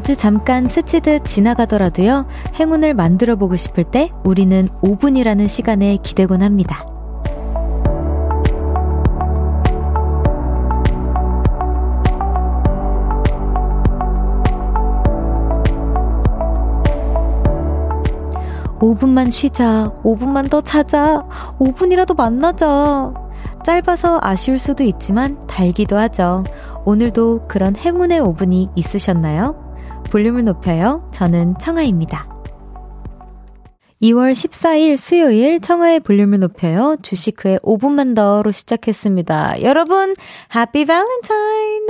아주 잠깐 스치듯 지나가더라도요, 행운을 만들어 보고 싶을 때 우리는 5분이라는 시간에 기대곤 합니다. 5분만 쉬자. 5분만 더 자자. 5분이라도 만나자. 짧아서 아쉬울 수도 있지만 달기도 하죠. 오늘도 그런 행운의 5분이 있으셨나요? 볼륨을 높여요. 저는 청아입니다. 2월 14일 수요일 청하의 볼륨을 높여요. 주시크의 5분만 더로 시작했습니다. 여러분, 해피 발렌타인!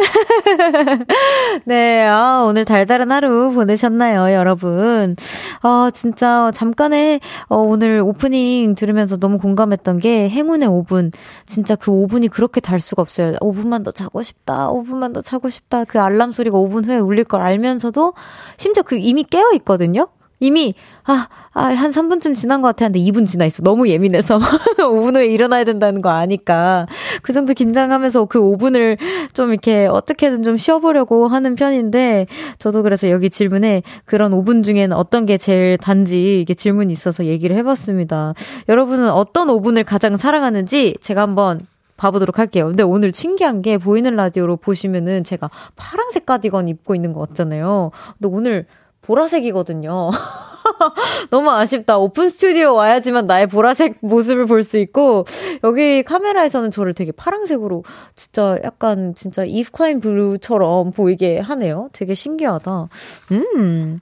네, 아, 오늘 달달한 하루 보내셨나요, 여러분? 아, 진짜 잠깐의 어, 오늘 오프닝 들으면서 너무 공감했던 게 행운의 5분. 진짜 그 5분이 그렇게 달 수가 없어요. 5분만 더 자고 싶다. 5분만 더 자고 싶다. 그 알람 소리가 5분 후에 울릴 걸 알면서도 심지어 그 이미 깨어 있거든요. 이미, 아, 아, 한 3분쯤 지난 것 같아. 근데 2분 지나 있어. 너무 예민해서. 5분 후에 일어나야 된다는 거 아니까. 그 정도 긴장하면서 그 5분을 좀 이렇게 어떻게든 좀 쉬어보려고 하는 편인데, 저도 그래서 여기 질문에 그런 5분 중에는 어떤 게 제일 단지 이게 질문이 있어서 얘기를 해봤습니다. 여러분은 어떤 5분을 가장 사랑하는지 제가 한번 봐보도록 할게요. 근데 오늘 신기한 게 보이는 라디오로 보시면은 제가 파란색 가디건 입고 있는 것 같잖아요. 근데 오늘 보라색이거든요. 너무 아쉽다. 오픈 스튜디오 와야지만 나의 보라색 모습을 볼 수 있고, 여기 카메라에서는 저를 되게 파랑색으로, 진짜 약간, 진짜 이브 클라인 blue처럼 보이게 하네요. 되게 신기하다. 음.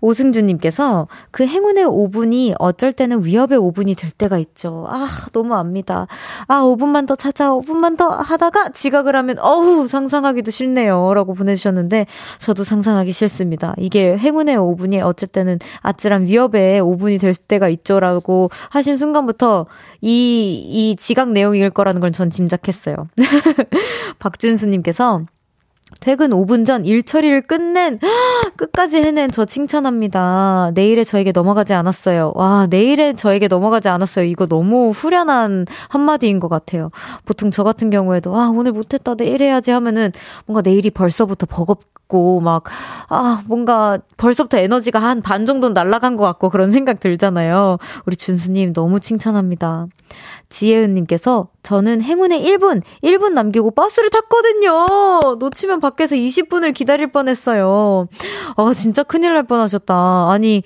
오승주님께서 그 행운의 5분이 어쩔 때는 위협의 5분이 될 때가 있죠. 아, 너무 압니다. 아, 5분만 더 찾아, 5분만 더 하다가 지각을 하면, 어우, 상상하기도 싫네요. 라고 보내주셨는데, 저도 상상하기 싫습니다. 이게 행운의 5분이 어쩔 때는 아찔한 위협의 5분이 될 때가 있죠라고 하신 순간부터 이, 이 지각 내용일 거라는 걸 전 짐작했어요. 박준수님께서 퇴근 5분 전 일 처리를 끝낸, 끝까지 해낸 저 칭찬합니다. 내일에 저에게 넘어가지 않았어요. 와, 내일에 저에게 넘어가지 않았어요. 이거 너무 후련한 한마디인 것 같아요. 보통 저 같은 경우에도, 아, 오늘 못했다, 내일 해야지 하면은 뭔가 내일이 벌써부터 버겁 고, 막, 아, 뭔가 벌써부터 에너지가 한 반 정도는 날아간 것 같고 그런 생각 들잖아요. 우리 준수님 너무 칭찬합니다. 지혜은님께서 저는 행운의 1분, 1분 남기고 버스를 탔거든요. 놓치면 밖에서 20분을 기다릴 뻔했어요. 아, 진짜 큰일 날 뻔하셨다. 아니,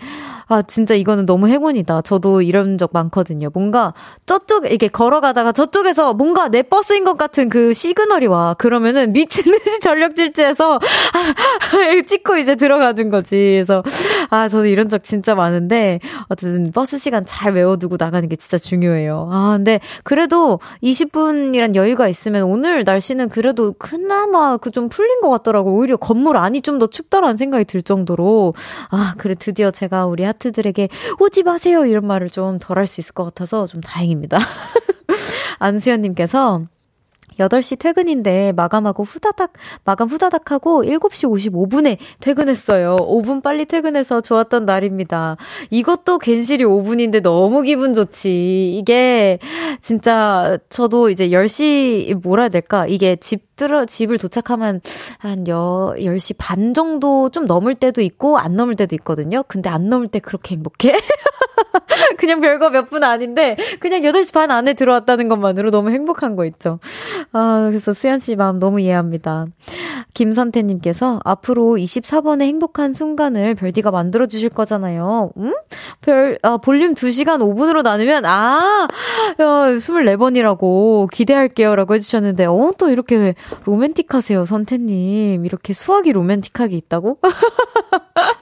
아, 진짜 이거는 너무 행운이다. 저도 이런 적 많거든요. 뭔가 저쪽, 이렇게 걸어가다가 저쪽에서 뭔가 내 버스인 것 같은 그 시그널이 와. 그러면은 미친 듯이 전력 질주해서, 아, 찍고 이제 들어가는 거지. 그래서, 아, 저도 이런 적 진짜 많은데, 어쨌든 버스 시간 잘 외워두고 나가는 게 진짜 중요해요. 아, 근데 그래도 20분이란 여유가 있으면 오늘 날씨는 그래도 그나마 그 좀 풀린 것 같더라고. 오히려 건물 안이 좀 더 춥다라는 생각이 들 정도로, 아, 그래, 드디어 제가 우리 아티스트들에게 오지 마세요 이런 말을 좀 덜 할 수 있을 것 같아서 좀 다행입니다. 안수연님께서 8시 퇴근인데 마감하고 후다닥, 마감 후다닥 하고 7시 55분에 퇴근했어요. 5분 빨리 퇴근해서 좋았던 날입니다. 이것도 괜시리 5분인데 너무 기분 좋지. 이게 진짜 저도 이제 10시 뭐라 해야 될까? 이게 집 들어, 집을 도착하면 한 여, 10시 반 정도 좀 넘을 때도 있고 안 넘을 때도 있거든요. 근데 안 넘을 때 그렇게 행복해? 그냥 별거 몇 분 아닌데 그냥 8시 반 안에 들어왔다는 것만으로 너무 행복한 거 있죠. 아, 그래서 수연 씨 마음 너무 이해합니다. 김선태 님께서 앞으로 24번의 행복한 순간을 별디가 만들어 주실 거잖아요. 음? 별 아, 볼륨 2시간 5분으로 나누면 아, 야, 24번이라고 기대할게요 라고 해 주셨는데 어, 또 이렇게 로맨틱하세요, 선태님. 이렇게 수학이 로맨틱하게 있다고?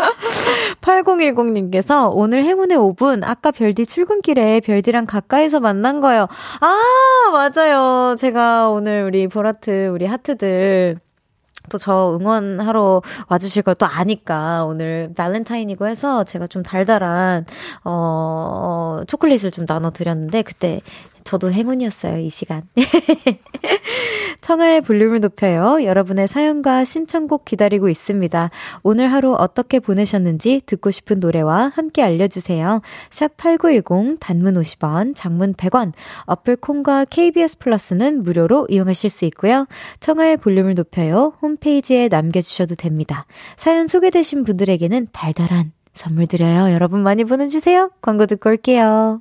8010님께서 오늘 행운의 5분, 아까 별디 출근길에 별디랑 가까이서 만난 거요. 아, 맞아요. 제가 오늘 우리 보라트, 우리 하트들, 또저 응원하러 와주실 걸 또 아니까 오늘 발렌타인이고 해서 제가 좀 달달한 어 초콜릿을 좀 나눠드렸는데 그때 저도 행운이었어요 이 시간 청하의 볼륨을 높여요. 여러분의 사연과 신청곡 기다리고 있습니다. 오늘 하루 어떻게 보내셨는지 듣고 싶은 노래와 함께 알려주세요. 샵 8910 단문 50원, 장문 100원, 어플 콩과 KBS 플러스는 무료로 이용하실 수 있고요. 청하의 볼륨을 높여요. 홈페이지에 남겨주셔도 됩니다. 사연 소개되신 분들에게는 달달한 선물 드려요. 여러분 많이 보내주세요. 광고 듣고 올게요.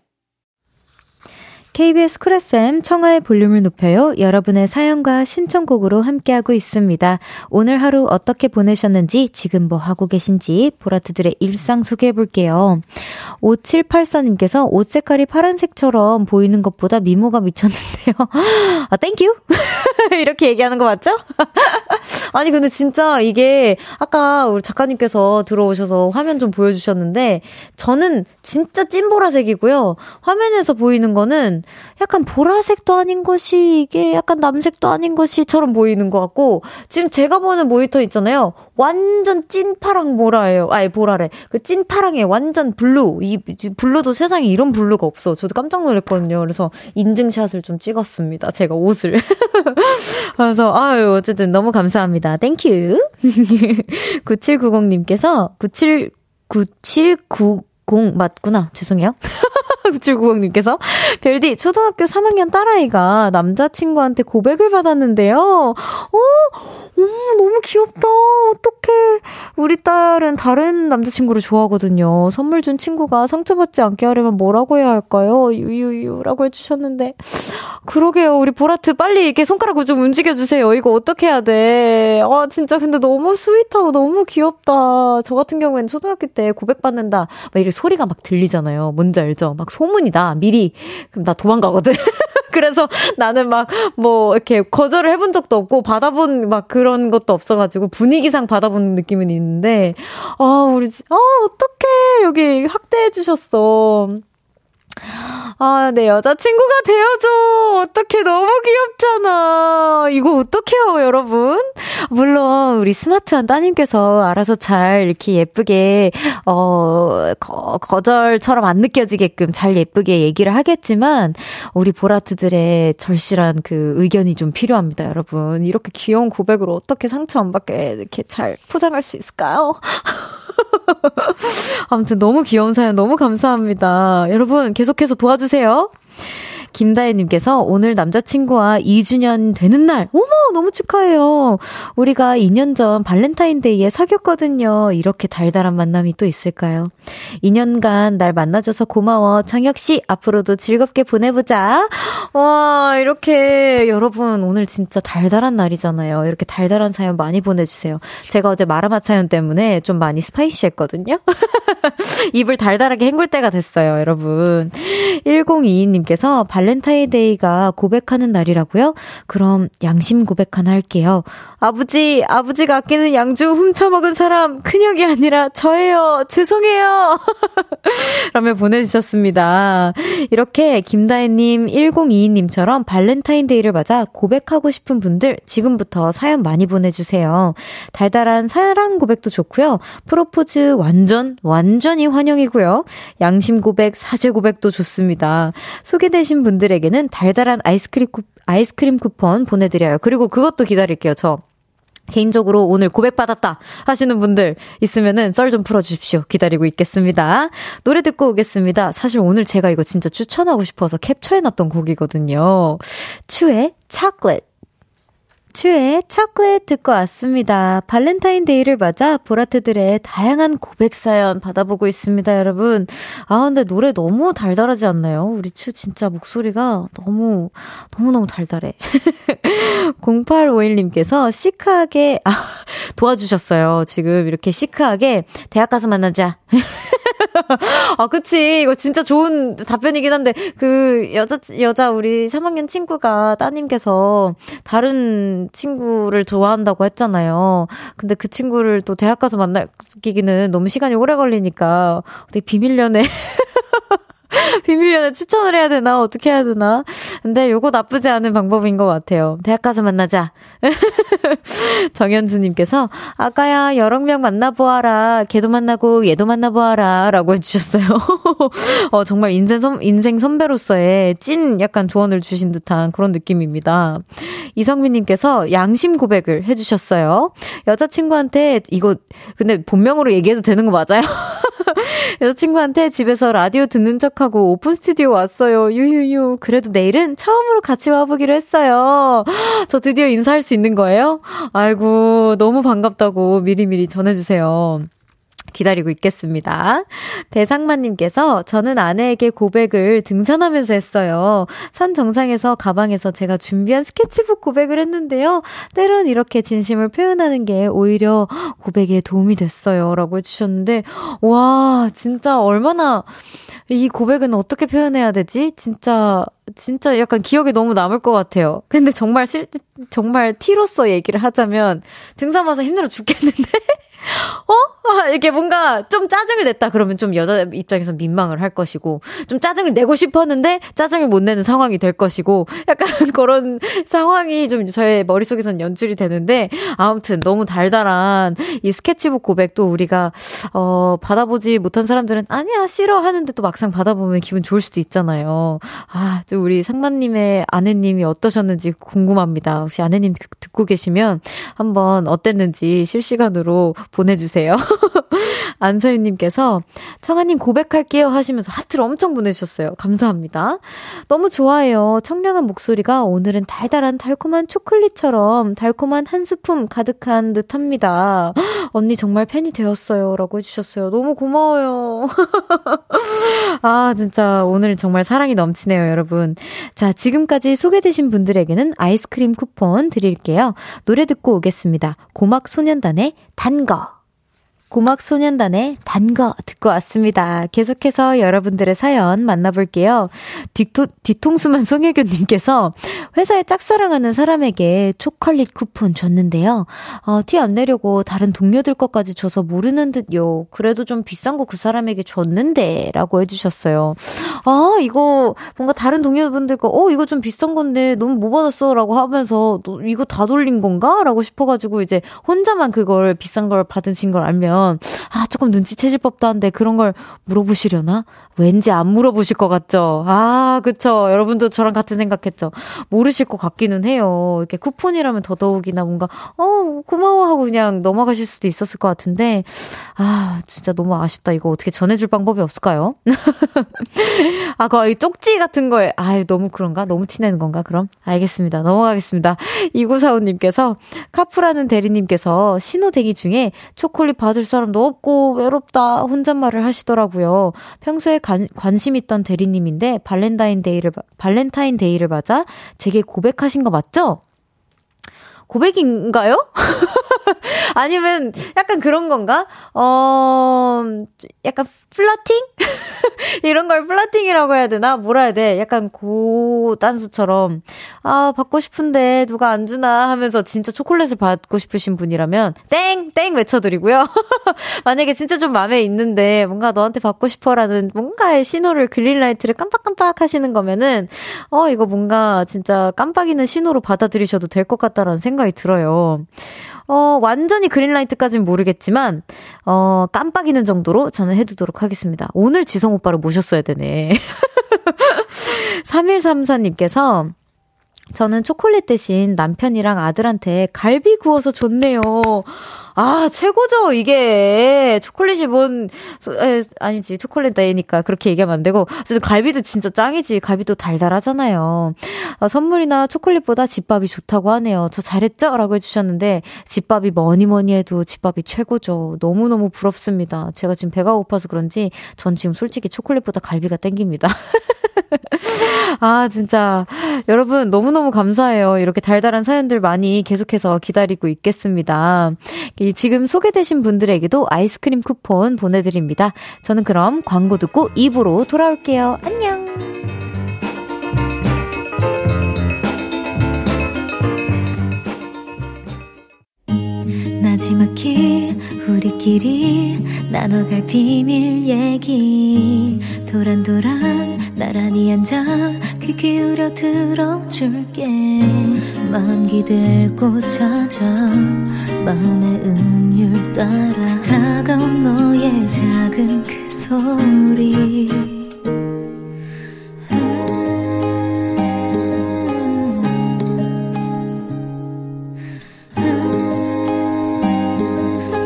KBS 쿨 FM 청하의 볼륨을 높여요. 여러분의 사연과 신청곡으로 함께하고 있습니다. 오늘 하루 어떻게 보내셨는지, 지금 뭐 하고 계신지, 보라트들의 일상 소개해볼게요. 5784님께서 옷 색깔이 파란색처럼 보이는 것보다 미모가 미쳤는데요. 아, thank you! 이렇게 얘기하는 거 맞죠? 아니, 근데 진짜 이게 아까 우리 작가님께서 들어오셔서 화면 좀 보여주셨는데, 저는 진짜 찐보라색이고요. 화면에서 보이는 거는 약간 보라색도 아닌 것이 이게 약간 남색도 아닌 것이처럼 보이는 것 같고 지금 제가 보는 모니터 있잖아요. 완전 찐파랑 보라예요. 아예 보라래. 그 찐파랑에 완전 blue. 이 blue도 세상에 이런 blue가 없어. 저도 깜짝 놀랐거든요. 그래서 인증샷을 좀 찍었습니다. 제가 옷을. 그래서 아유 어쨌든 너무 감사합니다. Thank you. 9790님께서 97 9790 맞구나. 죄송해요. 9790님께서 별디 초등학교 3학년 딸아이가 남자친구한테 고백을 받았는데요. 어, 오, 너무 귀엽다. 어떡해. 우리 딸은 다른 남자친구를 좋아하거든요. 선물 준 친구가 상처받지 않게 하려면 뭐라고 해야 할까요? 유유유라고 해주셨는데. 그러게요. 우리 보라트 빨리 이렇게 손가락을 좀 움직여주세요. 이거 어떻게 해야 돼. 아, 진짜 근데 너무 sweet하고 너무 귀엽다. 저 같은 경우에는 초등학교 때 고백 받는다. 막 이렇게 소리가 막 들리잖아요. 뭔지 알죠? 막 소문이다. 미리. 그럼 나 도망가거든. 그래서 나는 막 뭐 이렇게 거절을 해본 적도 없고 받아본 막 그런 것도 없어가지고 분위기상 받아본 느낌은 있는데 아 우리 아 어떡해 여기 확대해 주셨어. 아, 내 여자친구가 되어줘. 어떡해, 너무 귀엽잖아. 이거 어떡해요, 여러분? 물론, 우리 스마트한 따님께서 알아서 잘 이렇게 예쁘게, 어, 거, 거절처럼 안 느껴지게끔 잘 예쁘게 얘기를 하겠지만, 우리 보라트들의 절실한 그 의견이 좀 필요합니다, 여러분. 이렇게 귀여운 고백으로 어떻게 상처 안 받게 이렇게 잘 포장할 수 있을까요? 아무튼 너무 귀여운 사연 너무 감사합니다. 여러분 계속해서 도와주세요. 김다혜님께서 오늘 남자친구와 2주년 되는 날, 어머, 너무 축하해요. 우리가 2년 전 발렌타인데이에 사귀었거든요. 이렇게 달달한 만남이 또 있을까요? 2년간 날 만나줘서 고마워. 창혁씨, 앞으로도 즐겁게 보내보자. 와, 이렇게 여러분, 오늘 진짜 달달한 날이잖아요. 이렇게 달달한 사연 많이 보내주세요. 제가 어제 마라맛 사연 때문에 좀 많이 spicy 했거든요. 입을 달달하게 헹굴 때가 됐어요, 여러분. 1022님께서 발렌타인데이가 고백하는 날이라고요? 그럼 양심 고백 하나 할게요. 아버지, 아버지가 아끼는 양주 훔쳐먹은 사람 큰형이 아니라 저예요. 죄송해요. 라며 보내주셨습니다. 이렇게 김다혜님, 1022님처럼 발렌타인데이를 맞아 고백하고 싶은 분들 지금부터 사연 많이 보내주세요. 달달한 사랑 고백도 좋고요. 프로포즈 완전, 완전히 환영이고요. 양심 고백, 사죄 고백도 좋습니다. 소개되신 분 분들에게는 달달한 아이스크림, 쿠, 아이스크림 쿠폰 보내드려요. 그리고 그것도 기다릴게요, 저. 개인적으로 오늘 고백받았다 하시는 분들 있으면은 썰 좀 풀어주십시오. 기다리고 있겠습니다. 노래 듣고 오겠습니다. 사실 오늘 제가 이거 진짜 추천하고 싶어서 캡처해놨던 곡이거든요. 추의 chocolate. 추의 초콜릿 듣고 왔습니다. 발렌타인데이를 맞아 보라트들의 다양한 고백 사연 받아보고 있습니다, 여러분. 아, 근데 노래 너무 달달하지 않나요? 우리 추 진짜 목소리가 너무, 너무너무 달달해. 0851님께서 시크하게, 아, 도와주셨어요. 지금 이렇게 시크하게 대학 가서 만나자. 아, 그치. 이거 진짜 좋은 답변이긴 한데, 그, 여자, 여자, 우리 3학년 친구가 따님께서 다른 친구를 좋아한다고 했잖아요. 근데 그 친구를 또 대학 가서 만나기는 너무 시간이 오래 걸리니까, 어떻게 비밀 연애. 비밀 연애 추천을 해야 되나? 어떻게 해야 되나? 근데 요거 나쁘지 않은 방법인 것 같아요. 대학 가서 만나자. 정현주님께서, 아까야 여러 명 만나보아라. 걔도 만나고 얘도 만나보아라. 라고 해주셨어요. 어, 정말 인생, 선, 인생 선배로서의 찐 약간 조언을 주신 듯한 그런 느낌입니다. 이성민님께서 양심 고백을 해주셨어요. 여자친구한테 이거, 근데 본명으로 얘기해도 되는 거 맞아요? 여자친구한테 집에서 라디오 듣는 척 하고 오픈 스튜디오 왔어요. 유유유. 그래도 내일은 처음으로 같이 와보기로 했어요. 저 드디어 인사할 수 있는 거예요? 아이고, 너무 반갑다고 미리미리 전해주세요. 기다리고 있겠습니다. 배상만님께서 저는 아내에게 고백을 등산하면서 했어요. 산 정상에서 가방에서 제가 준비한 스케치북 고백을 했는데요. 때론 이렇게 진심을 표현하는 게 오히려 고백에 도움이 됐어요. 라고 해주셨는데, 와, 진짜 얼마나, 이 고백은 어떻게 표현해야 되지? 진짜, 진짜 약간 기억에 너무 남을 것 같아요. 근데 정말 실, 정말 티로서 얘기를 하자면, 등산 와서 힘들어 죽겠는데? 어? 아, 이렇게 뭔가 좀 짜증을 냈다 그러면 좀 여자 입장에서 민망을 할 것이고, 좀 짜증을 내고 싶었는데 짜증을 못 내는 상황이 될 것이고, 약간 그런 상황이 좀 저의 머릿속에선 연출이 되는데, 아무튼 너무 달달한 이 스케치북 고백도 우리가, 어, 받아보지 못한 사람들은 아니야, 싫어 하는데 또 막상 받아보면 기분 좋을 수도 있잖아요. 아, 또 우리 상만님의 아내님이 어떠셨는지 궁금합니다. 혹시 아내님 듣고 계시면 한번 어땠는지 실시간으로 보내주세요. 안서윤님께서 청아님 고백할게요 하시면서 하트를 엄청 보내주셨어요. 감사합니다. 너무 좋아요. 청량한 목소리가 오늘은 달달한 달콤한 초콜릿처럼 달콤한 한 스푼 가득한 듯 합니다. 언니 정말 팬이 되었어요. 라고 해주셨어요. 너무 고마워요. 아, 진짜 오늘 정말 사랑이 넘치네요, 여러분. 자, 지금까지 소개되신 분들에게는 아이스크림 쿠폰 드릴게요. 노래 듣고 오겠습니다. 고막 소년단의 단 거. 고막 소년단의 단거 듣고 왔습니다. 계속해서 여러분들의 사연 만나볼게요. 뒤토, 뒤통수만 송혜교님께서 회사에 짝사랑하는 사람에게 초콜릿 쿠폰 줬는데요. 어, 티 안 내려고 다른 동료들 것까지 줘서 모르는 듯요. 그래도 좀 비싼 거 그 사람에게 줬는데 라고 해주셨어요. 아, 이거 뭔가 다른 동료분들 거, 어, 이거 좀 비싼 건데 너무 못 받았어 라고 하면서 너 이거 다 돌린 건가? 라고 싶어가지고 이제 혼자만 그걸 비싼 걸 받으신 걸 알면 보면, 아, 조금 눈치채실 법도 한데 그런 걸 물어보시려나? 왠지 안 물어보실 것 같죠? 아, 그쵸. 여러분도 저랑 같은 생각했죠? 모르실 것 같기는 해요. 이렇게 쿠폰이라면 더더욱이나 뭔가, 어, 고마워 하고 그냥 넘어가실 수도 있었을 것 같은데, 아, 진짜 너무 아쉽다. 이거 어떻게 전해줄 방법이 없을까요? 아, 거의 쪽지 같은 거에, 아유, 너무 그런가? 너무 티내는 건가? 그럼? 알겠습니다. 넘어가겠습니다. 2945님께서, 카프라는 대리님께서 신호 대기 중에 초콜릿 받을 사람도 없고 외롭다 혼잣말을 하시더라고요. 평소에 관, 관심 있던 대리님인데 발렌타인데이를 발렌타인데이를 맞아 제게 고백하신 거 맞죠? 고백인가요? 아니면 약간 그런 건가? 어, 약간 flirting? 이런 걸 flirting이라고 해야 되나? 뭐라 해야 돼? 약간 고단수처럼, 아, 받고 싶은데 누가 안 주나 하면서 진짜 초콜릿을 받고 싶으신 분이라면, 땡! 땡! 외쳐드리고요. 만약에 진짜 좀 마음에 있는데, 뭔가 너한테 받고 싶어라는 뭔가의 신호를, green light를 깜빡깜빡 하시는 거면은, 어, 이거 뭔가 진짜 깜빡이는 신호로 받아들이셔도 될 것 같다라는 생각이 들어요. 어, 완 전히 그린라이트까지는 모르겠지만, 어, 깜빡이는 정도로 저는 해두도록 하겠습니다. 오늘 지성 오빠를 모셨어야 되네. 3134님께서, 저는 초콜릿 대신 남편이랑 아들한테 갈비 구워서 줬네요. 아, 최고죠, 이게. 초콜릿이 뭔, 에, 아니지, 초콜릿 데이니까 그렇게 얘기하면 안 되고. 어쨌든 갈비도 진짜 짱이지. 갈비도 달달하잖아요. 어, 선물이나 초콜릿보다 집밥이 좋다고 하네요. 저 잘했죠? 라고 해주셨는데, 집밥이 뭐니 뭐니 해도 집밥이 최고죠. 너무너무 부럽습니다. 제가 지금 배가 고파서 그런지, 전 지금 솔직히 초콜릿보다 갈비가 땡깁니다. 아, 진짜. 여러분, 너무너무 감사해요. 이렇게 달달한 사연들 많이 계속해서 기다리고 있겠습니다. 이 지금 소개되신 분들에게도 아이스크림 쿠폰 보내드립니다. 저는 그럼 광고 듣고 입으로 돌아올게요. 안녕! 나지막히 우리끼리 나눠갈 비밀 얘기 도란도란 나란히 앉아 귀 기울여 들어줄게 마음 기대고 찾아 마음의 음율 따라 다가온 너의 작은 그 소리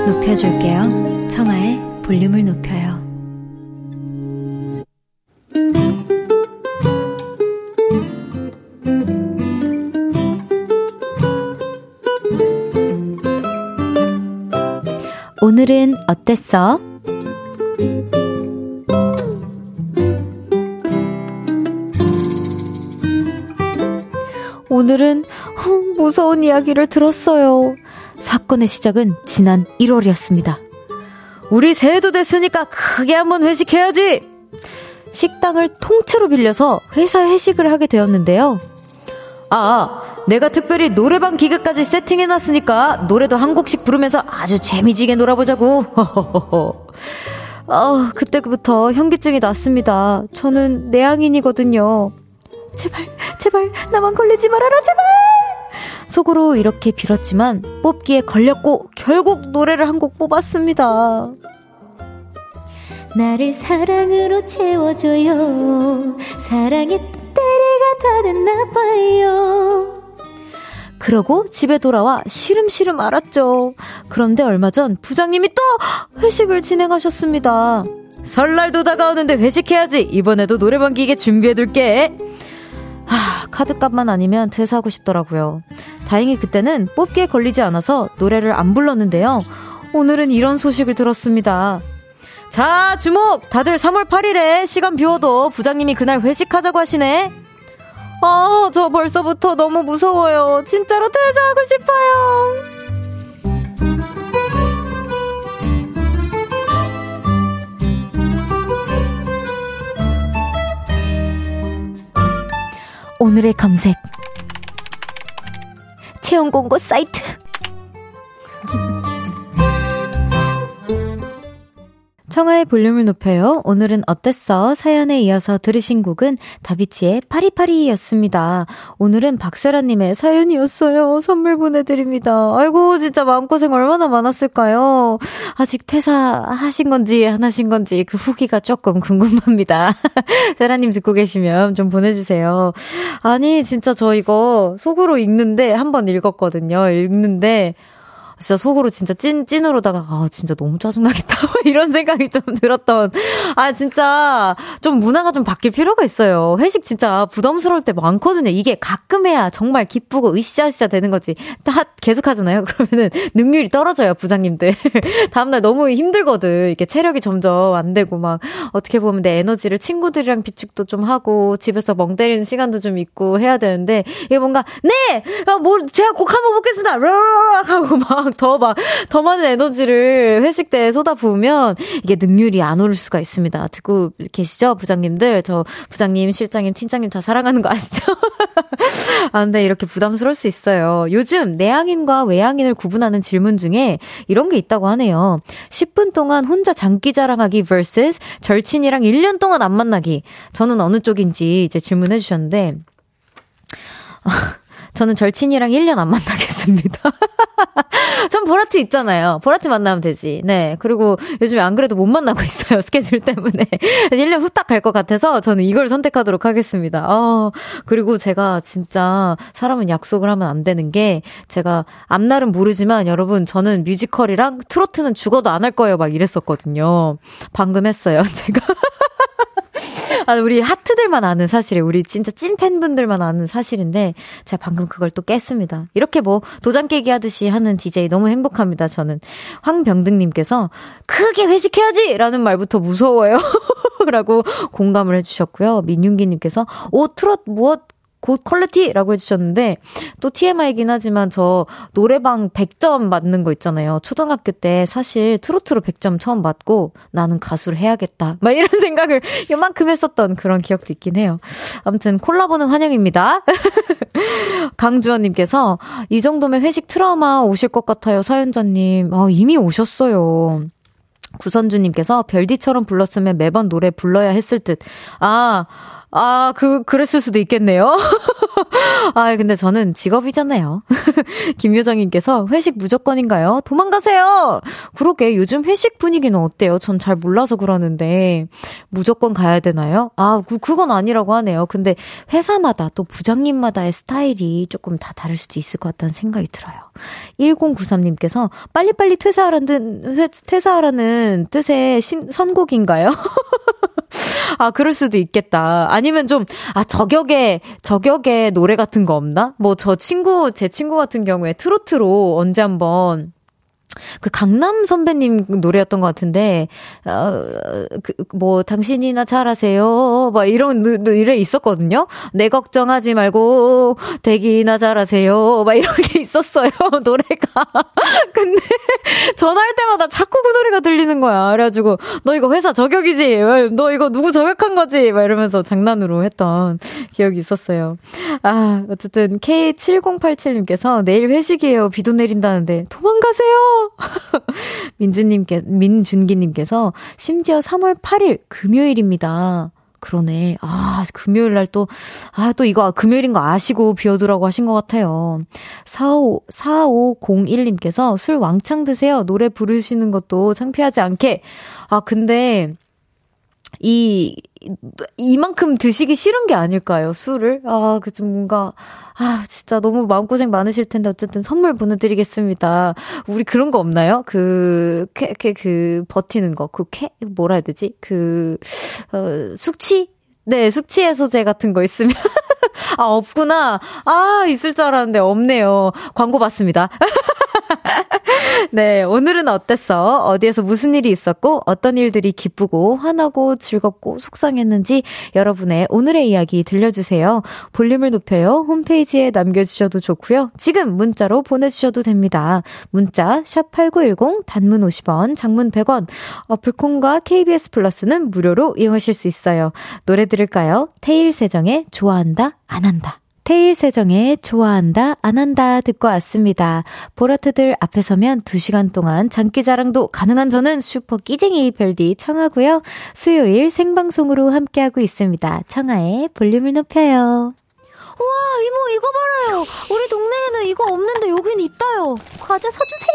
높여줄게요. 청하의 볼륨을 높여요. 오늘은 어땠어? 오늘은 무서운 이야기를 들었어요. 사건의 시작은 지난 1월이었습니다. 우리 새해도 됐으니까 크게 한번 회식해야지! 식당을 통째로 빌려서 회사 회식을 하게 되었는데요. 아, 내가 특별히 노래방 기계까지 세팅해놨으니까 노래도 한 곡씩 부르면서 아주 재미지게 놀아보자고. 아, 그때부터 현기증이 났습니다. 저는 내향인이거든요. 제발, 제발, 나만 걸리지 말아라, 제발! 속으로 이렇게 빌었지만 뽑기에 걸렸고 결국 노래를 한 곡 뽑았습니다. 나를 사랑으로 채워줘요. 사랑의 때리가 더 됐나 봐요. 그러고 집에 돌아와 시름시름 알았죠. 그런데 얼마 전 부장님이 또 회식을 진행하셨습니다. 설날도 다가오는데 회식해야지. 이번에도 노래방 기계 준비해둘게. 하, 카드값만 아니면 퇴사하고 싶더라고요. 다행히 그때는 뽑기에 걸리지 않아서 노래를 안 불렀는데요. 오늘은 이런 소식을 들었습니다. 자, 주목! 다들 3월 8일에 시간 비워도 부장님이 그날 회식하자고 하시네? 아, 저 벌써부터 너무 무서워요. 진짜로 퇴사하고 싶어요. 오늘의 검색. 채용 공고 사이트. 청하의 볼륨을 높여요. 오늘은 어땠어? 사연에 이어서 들으신 곡은 다비치의 파리파리였습니다. 오늘은 박세라님의 사연이었어요. 선물 보내드립니다. 아이고, 진짜 마음고생 얼마나 많았을까요? 아직 퇴사하신 건지 안 하신 건지 그 후기가 조금 궁금합니다. 세라님 듣고 계시면 좀 보내주세요. 아니, 진짜 저 이거 속으로 읽는데, 한 번 읽었거든요. 읽는데, 진짜 속으로 진짜 찐, 찐으로다가, 아, 진짜 너무 짜증나겠다. 이런 생각이 좀 들었던. 아, 진짜 좀 문화가 좀 바뀔 필요가 있어요. 회식 진짜 부담스러울 때 많거든요. 이게 가끔 해야 정말 기쁘고 으쌰으쌰 되는 거지. 다 계속 하잖아요. 그러면은 능률이 떨어져요, 부장님들. 다음날 너무 힘들거든. 이게 체력이 점점 안 되고 막 어떻게 보면 내 에너지를 친구들이랑 비축도 좀 하고 집에서 멍 때리는 시간도 좀 있고 해야 되는데 이게 뭔가, 네! 아, 뭐, 제가 곡 한번 보겠습니다! 하고 막 막, 더 막, 더 많은 에너지를 회식 때 쏟아 부으면 이게 능률이 안 오를 수가 있습니다. 듣고 계시죠? 부장님들. 저 부장님, 실장님, 팀장님 다 사랑하는 거 아시죠? 아, 근데 이렇게 부담스러울 수 있어요. 요즘 내향인과 외향인을 구분하는 질문 중에 이런 게 있다고 하네요. 10분 동안 혼자 장기 자랑하기 vs 절친이랑 1년 동안 안 만나기. 저는 어느 쪽인지 이제 질문해 주셨는데, 저는 절친이랑 1년 안 만나겠습니다. 전 보라트 있잖아요. 보라트 만나면 되지. 네. 그리고 요즘에 안 그래도 못 만나고 있어요. 스케줄 때문에. 1년 후딱 갈 것 같아서 저는 이걸 선택하도록 하겠습니다. 어, 그리고 제가 진짜 사람은 약속을 하면 안 되는 게 제가 앞날은 모르지만 여러분 저는 뮤지컬이랑 트로트는 죽어도 안 할 거예요. 막 이랬었거든요. 방금 했어요. 제가. 아, 우리 하트들만 아는 사실이에요. 우리 진짜 찐 팬분들만 아는 사실인데, 제가 방금 그걸 또 깼습니다. 이렇게 뭐, 도장 깨기 하듯이 하는 DJ 너무 행복합니다, 저는. 황병등님께서, 크게 회식해야지! 라는 말부터 무서워요. 라고 공감을 해주셨고요. 민윤기님께서, 오, 트롯 무엇 갓 quality라고 해주셨는데, 또 TMI이긴 하지만 저 노래방 100점 맞는 거 있잖아요. 초등학교 때 사실 트로트로 100점 처음 맞고 나는 가수를 해야겠다. 막 이런 생각을 요만큼 했었던 그런 기억도 있긴 해요. 아무튼 콜라보는 환영입니다. 강주원님께서 이 정도면 회식 트라우마 오실 것 같아요, 사연자님. 아, 이미 오셨어요. 구선주님께서 별디처럼 불렀으면 매번 노래 불러야 했을 듯. 아, 아, 그, 그랬을 수도 있겠네요. 아, 근데 저는 직업이잖아요. 김효정님께서 회식 무조건인가요? 도망가세요! 그러게, 요즘 회식 분위기는 어때요? 전 잘 몰라서 그러는데, 무조건 가야 되나요? 아, 그, 그건 아니라고 하네요. 근데 회사마다 또 부장님마다의 스타일이 조금 다 다를 수도 있을 것 같다는 생각이 들어요. 1093님께서 빨리빨리 퇴사하라는, 퇴사하라는 뜻의 신, 선곡인가요? 아, 그럴 수도 있겠다. 아니면 좀, 아, 저격의, 저격의 노래 같은 거 없나? 뭐, 저 친구, 제 친구 같은 경우에 트로트로 언제 한번 그 강남 선배님 노래였던 것 같은데, 어, 그, 뭐, 당신이나 잘하세요. 막 이런 노래 있었거든요? 내 걱정하지 말고, 대기나 잘하세요. 막 이런 게 있었어요, 노래가. 근데, 전화할 때마다 자꾸 그 노래가 들리는 거야. 그래가지고, 너 이거 회사 저격이지? 너 이거 누구 저격한 거지? 막 이러면서 장난으로 했던 기억이 있었어요. 아, 어쨌든, K7087님께서 내일 회식이에요. 비도 내린다는데, 도망가세요! 민주님께, 민준기님께서 심지어 3월 8일 금요일입니다. 그러네. 아, 금요일 날 또, 아, 또 이거 금요일인 거 아시고 비워두라고 하신 것 같아요. 45, 4501님께서 술 왕창 드세요. 노래 부르시는 것도 창피하지 않게. 아, 근데, 이, 이만큼 드시기 싫은 게 아닐까요? 술을? 아, 그 좀 뭔가, 아, 진짜 너무 마음고생 많으실 텐데, 어쨌든 선물 보내드리겠습니다. 우리 그런 거 없나요? 그, 캐, 캐, 그, 버티는 거. 그, 캐, 뭐라 해야 되지? 그, 어, 숙취? 네, 숙취 해소제 같은 거 있으면. 아, 없구나. 아, 있을 줄 알았는데 없네요. 광고 받습니다. 네, 오늘은 어땠어? 어디에서 무슨 일이 있었고, 어떤 일들이 기쁘고, 화나고, 즐겁고, 속상했는지 여러분의 오늘의 이야기 들려주세요. 볼륨을 높여요. 홈페이지에 남겨주셔도 좋고요. 지금 문자로 보내주셔도 됩니다. 문자, 샵8910, 단문 50원, 장문 100원, 어플콘과 KBS 플러스는 무료로 이용하실 수 있어요. 노래 들을까요? 테일 세정의 좋아한다, 안 한다. 테일 세정의 좋아한다, 안 한다 듣고 왔습니다. 보라트들 앞에 서면 2시간 동안 장기 자랑도 가능한 저는 슈퍼 끼쟁이 별디 청하고요. 수요일 생방송으로 함께하고 있습니다. 청하의 볼륨을 높여요. 우와, 이모, 이거 봐라요. 우리 동네에는 이거 없는데 여긴 있다요. 과자 사주세요.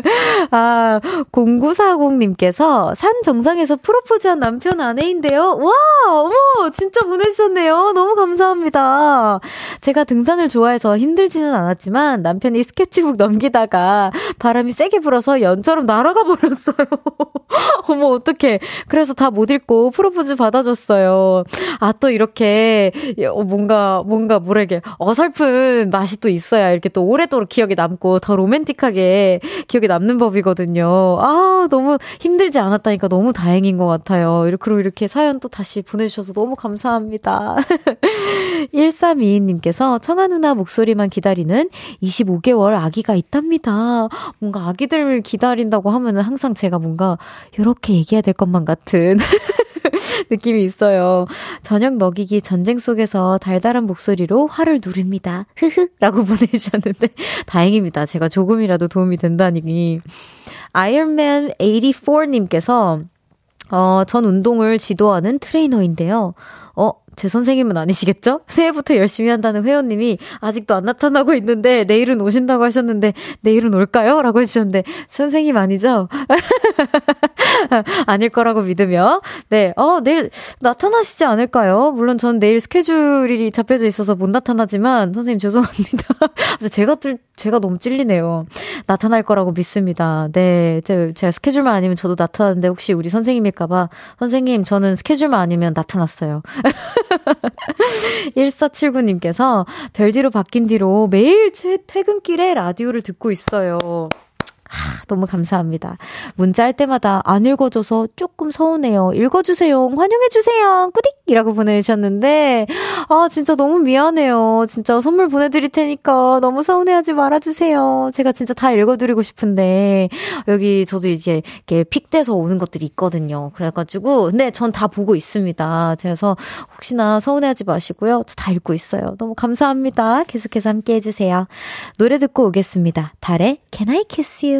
아, 0940님께서 산 정상에서 프로포즈한 남편 아내인데요. 와, 어머, 진짜 보내주셨네요. 너무 감사합니다. 제가 등산을 좋아해서 힘들지는 않았지만 남편이 스케치북 넘기다가 바람이 세게 불어서 연처럼 날아가 버렸어요. 어머, 어떡해. 그래서 다 못 읽고 프로포즈 받아줬어요. 아, 또 이렇게 어, 뭔가, 뭔가 뭐라게 어설픈 맛이 또 있어야 이렇게 또 오래도록 기억에 남고 더 로맨틱하게 기억에 남는 법이거든요. 아, 너무 힘들지 않았다니까 너무 다행인 것 같아요. 이렇게, 이렇게 사연 또 다시 보내주셔서 너무 감사합니다. 1322님께서 청아 누나 목소리만 기다리는 25개월 아기가 있답니다. 뭔가 아기들 기다린다고 하면은 항상 제가 뭔가 이렇게 얘기해야 될 것만 같은 느낌이 있어요. 저녁 먹이기 전쟁 속에서 달달한 목소리로 화를 누릅니다. 흐흐 라고 보내주셨는데 다행입니다. 제가 조금이라도 도움이 된다니. 아이언맨 84님께서 어, 전 운동을 지도하는 트레이너인데요. 어, 제 선생님은 아니시겠죠? 새해부터 열심히 한다는 회원님이 아직도 안 나타나고 있는데 내일은 오신다고 하셨는데 내일은 올까요? 라고 해주셨는데 선생님 아니죠? 아닐 거라고 믿으며 네, 어, 내일 나타나시지 않을까요? 물론 전 내일 스케줄이 잡혀져 있어서 못 나타나지만 선생님 죄송합니다. 제가 들, 제가 너무 찔리네요. 나타날 거라고 믿습니다. 네, 제, 제가 스케줄만 아니면 저도 나타나는데 혹시 우리 선생님일까봐 선생님 저는 스케줄만 아니면 나타났어요. 1479님께서 별디로 바뀐 뒤로 매일 제 퇴근길에 라디오를 듣고 있어요. 하, 너무 감사합니다. 문자 할 때마다 안 읽어줘서 조금 서운해요. 읽어주세요. 환영해주세요. 꾸딕! 이라고 보내주셨는데, 아, 진짜 너무 미안해요. 진짜 선물 보내드릴 테니까 너무 서운해하지 말아주세요. 제가 진짜 다 읽어드리고 싶은데, 여기 저도 이게, 이렇게 pick돼서 오는 것들이 있거든요. 그래가지고, 근데 전 다 보고 있습니다. 그래서 혹시나 서운해하지 마시고요. 저 다 읽고 있어요. 너무 감사합니다. 계속해서 함께 해주세요. 노래 듣고 오겠습니다. 달의 Can I Kiss You?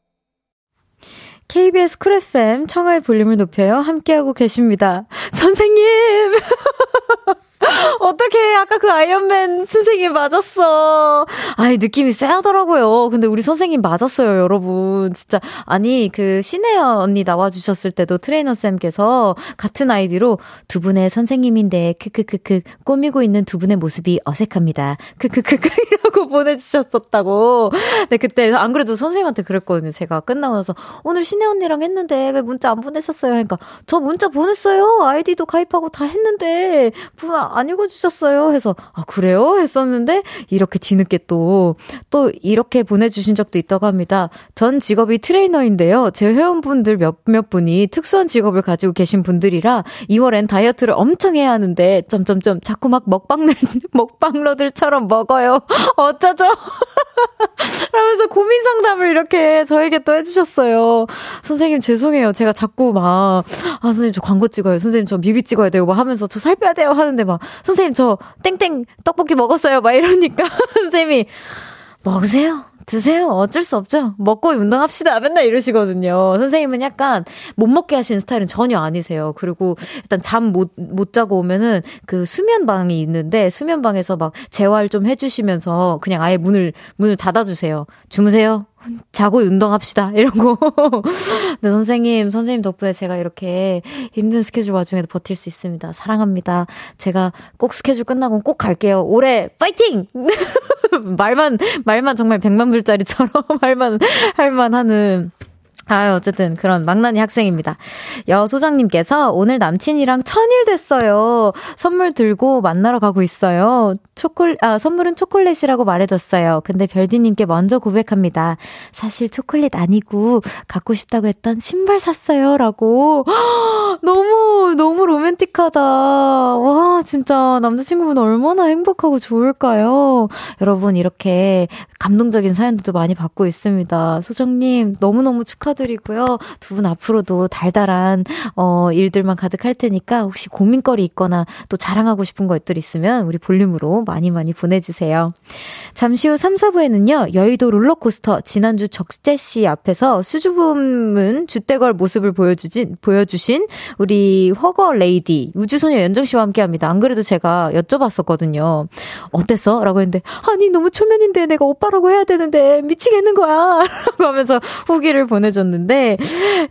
KBS Cool FM 청하의 볼륨을 높여요. 함께하고 계십니다. 선생님! 어떻게 아까 그 아이언맨 선생님 맞았어. 아이 느낌이 쎄하더라고요. 근데 우리 선생님 맞았어요, 여러분. 진짜 아니 그 신혜연 언니 나와 주셨을 때도 트레이너 쌤께서 같은 아이디로 두 분의 선생님인데 크크크크 꾸미고 있는 두 분의 모습이 어색합니다. 크크크크이라고 보내 주셨었다고. 네, 그때 안 그래도 선생님한테 그랬거든요. 제가 끝나고 나서 오늘 신혜 언니랑 했는데 왜 문자 안 보내셨어요? 그러니까 저 문자 보냈어요. 아이디도 가입하고 다 했는데 안 읽어주셨어요. 해서, 아, 그래요? 했었는데, 이렇게 뒤늦게 또, 또 이렇게 보내주신 적도 있다고 합니다. 전 직업이 트레이너인데요. 제 회원분들 몇몇 분이 특수한 직업을 가지고 계신 분들이라 2월엔 다이어트를 엄청 해야 하는데, 점점점 자꾸 막 먹방들, 먹방러들처럼 먹어요. 어쩌죠? 라면서 고민 상담을 이렇게 저에게 또 해주셨어요. 선생님 죄송해요. 제가 자꾸 막, 아, 선생님 저 광고 찍어요. 선생님 저 뮤비 찍어야 되고 막 하면서 저 살 빼야 돼요. 하는데 막, 선생님 저 땡땡 떡볶이 먹었어요. 막 이러니까 선생님이 먹으세요. 드세요. 어쩔 수 없죠. 먹고 운동합시다. 맨날 이러시거든요. 선생님은 약간 못 먹게 하시는 스타일은 전혀 아니세요. 그리고 일단 잠 못, 못 자고 오면은 그 수면방이 있는데 수면방에서 막 재활 좀 해주시면서 그냥 아예 문을, 문을 닫아주세요. 주무세요. 자고 운동합시다. 이러고. 네, 선생님, 선생님 덕분에 제가 이렇게 힘든 스케줄 와중에도 버틸 수 있습니다. 사랑합니다. 제가 꼭 스케줄 끝나고 꼭 갈게요. 올해 파이팅! 말만, 말만 정말 백만 불짜리처럼 말만, 할만 하는. 아, 어쨌든 그런 망나니 학생입니다. 여소장님께서 오늘 남친이랑 천일 됐어요. 선물 들고 만나러 가고 있어요. 초콜, 아, 선물은 초콜릿이라고 말해뒀어요. 근데 별디님께 먼저 고백합니다. 사실 초콜릿 아니고 갖고 싶다고 했던 신발 샀어요. 라고. 너무, 너무 로맨틱하다. 와, 진짜 남자친구분 얼마나 행복하고 좋을까요? 여러분, 이렇게 감동적인 사연들도 많이 받고 있습니다. 소정님, 너무너무 축하드리고요. 두 분 앞으로도 달달한, 어, 일들만 가득할 테니까 혹시 고민거리 있거나 또 자랑하고 싶은 것들 있으면 우리 볼륨으로 많이 많이 보내주세요. 잠시 후 3, 4부에는요, 여의도 롤러코스터 지난주 적재씨 앞에서 수줍음은 주대걸 모습을 보여주진, 보여주신 우리 허거 레이디, 우주소녀 연정 씨와 함께 합니다. 안 그래도 제가 여쭤봤었거든요. 어땠어? 라고 했는데, 아니, 너무 초면인데 내가 오빠라고 해야 되는데 미치겠는 거야. 라고 하면서 후기를 보내줬는데,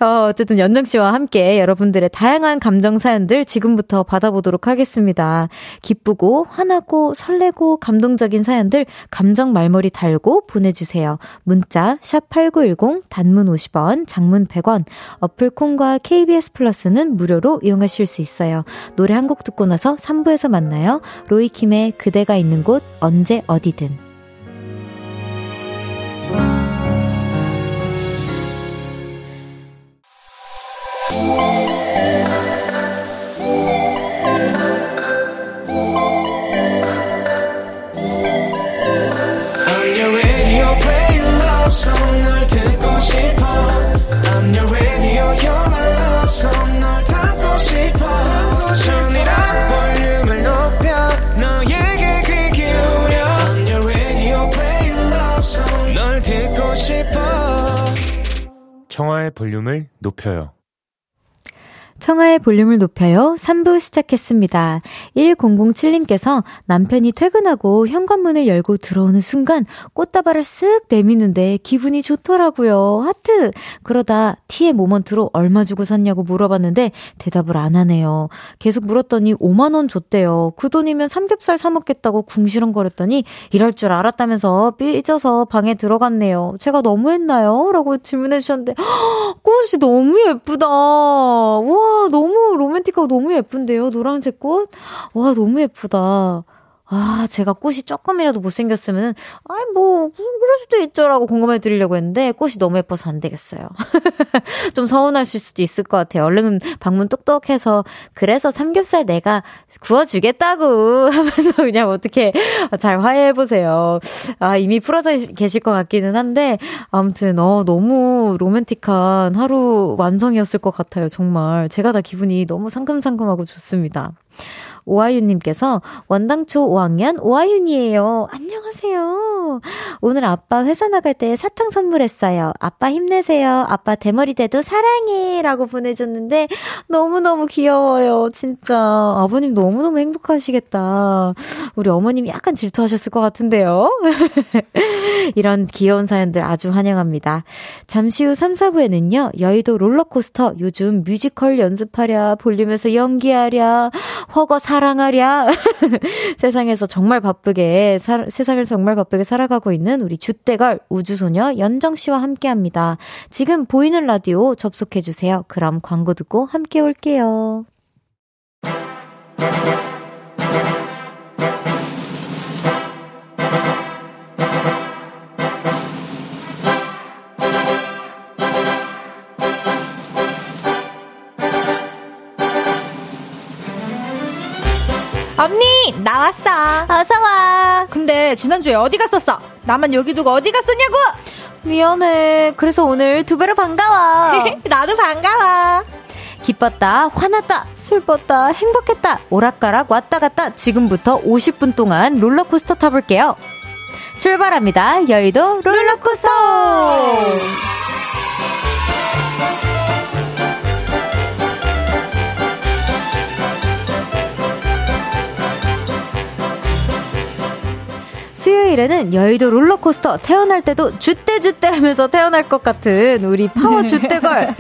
어, 어쨌든 연정 씨와 함께 여러분들의 다양한 감정 사연들 지금부터 받아보도록 하겠습니다. 기쁘고, 화나고, 설레고, 감동적인 사연들 감정 말머리 달고 보내주세요. 문자, 샵8910, 단문 50원, 장문 100원, 어플 콩과 KBS 플러스는 무료로 이용 하실 수 있어요. 노래 한 곡 듣고 나서 3부에서 만나요. 로이킴의 그대가 있는 곳, 언제 어디든. 청하의 볼륨을 높여요. 청하의 볼륨을 높여요. 3부 시작했습니다. 1007님께서 남편이 퇴근하고 현관문을 열고 들어오는 순간 꽃다발을 쓱 내미는데 기분이 좋더라고요. 하트! 그러다 티의 모먼트로 얼마 주고 샀냐고 물어봤는데 대답을 안 하네요. 계속 물었더니 5만원 줬대요. 그 돈이면 삼겹살 사먹겠다고 궁시렁거렸더니 이럴 줄 알았다면서 삐져서 방에 들어갔네요. 제가 너무했나요? 라고 질문해 주셨는데 꽃이 너무 예쁘다. 우와 너무 로맨틱하고 너무 예쁜데요? 노란색 꽃? 와, 너무 예쁘다. 아, 제가 꽃이 조금이라도 못생겼으면, 아이, 뭐, 그럴 수도 있죠라고 공감해 드리려고 했는데, 꽃이 너무 예뻐서 안 되겠어요. 좀 서운하실 수도 있을 것 같아요. 얼른 방문 똑똑해서, 그래서 삼겹살 내가 구워주겠다고 하면서 그냥 어떻게 잘 화해해보세요. 아, 이미 풀어져 계실 것 같기는 한데, 아무튼, 어, 너무 로맨틱한 하루 완성이었을 것 같아요. 정말. 제가 다 기분이 너무 상큼상큼하고 좋습니다. 오하윤님께서 원당초 5학년 오하윤이에요. 안녕하세요. 오늘 아빠 회사 나갈 때 사탕 선물했어요. 아빠 힘내세요. 아빠 대머리 대도 사랑해. 라고 보내줬는데 너무너무 귀여워요. 진짜. 아버님 너무너무 행복하시겠다. 우리 어머님이 약간 질투하셨을 것 같은데요. 이런 귀여운 사연들 아주 환영합니다. 잠시 후 3, 4부에는요, 여의도 롤러코스터 요즘 뮤지컬 연습하랴, 볼륨에서 연기하랴, 허거 사랑하랴. 세상에서 정말 바쁘게, 사, 세상에서 정말 바쁘게 살아 가고 있는 우리 주대걸 우주소녀 연정 씨와 함께 합니다. 지금 보이는 라디오 접속해 주세요. 그럼 광고 듣고 함께 올게요. 언니 나왔어 어서 와 근데 지난주에 어디 갔었어? 나만 여기 두고 어디 갔었냐고? 미안해. 그래서 오늘 두 배로 반가워. 나도 반가워. 기뻤다 화났다 슬펐다 행복했다 오락가락 왔다 갔다 지금부터 50분 동안 롤러코스터 타볼게요. 출발합니다. 여의도 롤러코스터 수요일에는 여의도 롤러코스터 태어날 때도 주떼주떼 하면서 태어날 것 같은 우리 파워 주떼걸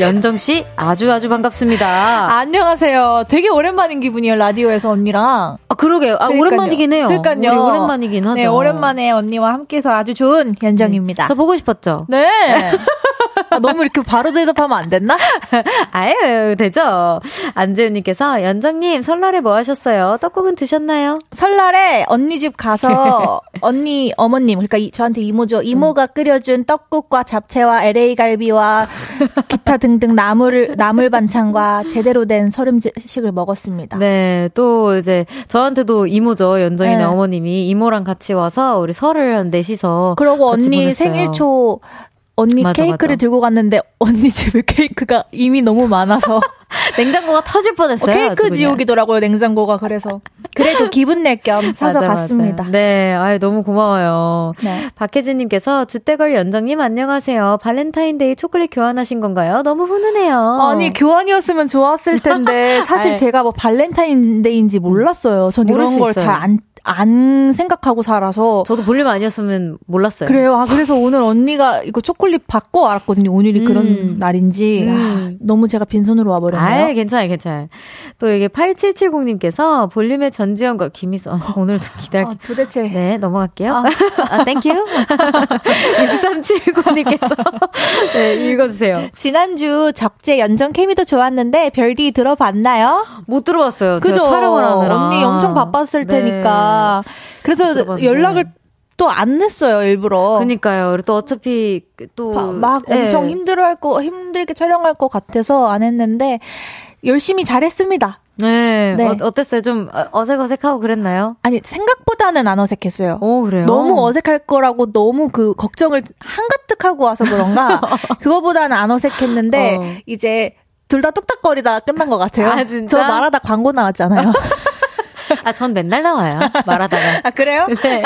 연정 씨 아주 아주 반갑습니다. 안녕하세요. 되게 오랜만인 기분이에요 라디오에서 언니랑. 아 그러게요. 아 그러니까요. 오랜만이긴 해요. 그러니까요. 오랜만이긴 하죠. 네 오랜만에 언니와 함께해서 아주 좋은 연정입니다. 네, 저 보고 싶었죠. 네. 아, 너무 이렇게 바로 대답하면 안 됐나? 아유, 되죠. 안재훈님께서, 연정님, 설날에 뭐 하셨어요? 떡국은 드셨나요? 설날에 언니 집 가서, 언니, 어머님, 그러니까 이, 저한테 이모죠. 이모가 음. 끓여준 떡국과 잡채와 LA 갈비와 기타 등등 나물, 나물 반찬과 제대로 된 설음식을 먹었습니다. 네, 또 이제, 저한테도 이모죠. 연정이네 네. 어머님이 이모랑 같이 와서 우리 설을 한 넷이서. 그러고 언니 보냈어요. 생일 초 언니 맞아, 케이크를 맞아. 들고 갔는데 언니 집에 케이크가 이미 너무 많아서 냉장고가 터질 뻔했어요. 어, 케이크 지옥이더라고요 냉장고가 그래서 그래도 기분 낼 겸 사서 맞아, 갔습니다. 네, 아유 너무 고마워요. 네. 박혜진님께서 주대걸 연정님 안녕하세요. 발렌타인데이 초콜릿 교환하신 건가요? 너무 훈훈해요. 아니 교환이었으면 좋았을 텐데 사실 제가 뭐 발렌타인데이인지 몰랐어요. 전 이런 걸 잘 안 안 생각하고 살아서 저도 볼륨 아니었으면 몰랐어요. 그래요. 아 그래서 오늘 언니가 이거 초콜릿 받고 알았거든요. 오늘이 음. 그런 날인지 음. 아, 너무 제가 빈손으로 와버렸네요. 아, 괜찮아요, 괜찮아요. 또 이게 8770님께서 볼륨의 전지현과 김희선 오늘도 기다려. 아, 도대체 네 넘어갈게요. 아, 아 thank you. 6379님께서 네 읽어주세요. 지난주 적재 연정 케미도 좋았는데 별디 들어봤나요? 못 들어봤어요. 그죠? 촬영을 하느라 언니 엄청 바빴을 네. 테니까. 그래서 연락을 또안 냈어요, 일부러. 그니까요. 또 어차피 또. 막 네. 엄청 힘들어 할 거, 힘들게 촬영할 것 같아서 안 했는데, 열심히 잘했습니다. 네. 네. 어, 땠어요좀 어색어색하고 그랬나요? 아니, 생각보다는 안 어색했어요. 오, 그래요? 너무 어색할 거라고 너무 그 걱정을 한가득 하고 와서 그런가, 그거보다는 안 어색했는데, 어. 이제 둘 다 뚝딱거리다 끝난 것 같아요. 아, 진짜? 저 말하다 광고 나왔잖아요. 아, 전 맨날 나와요. 말하다가. 아, 그래요? 네.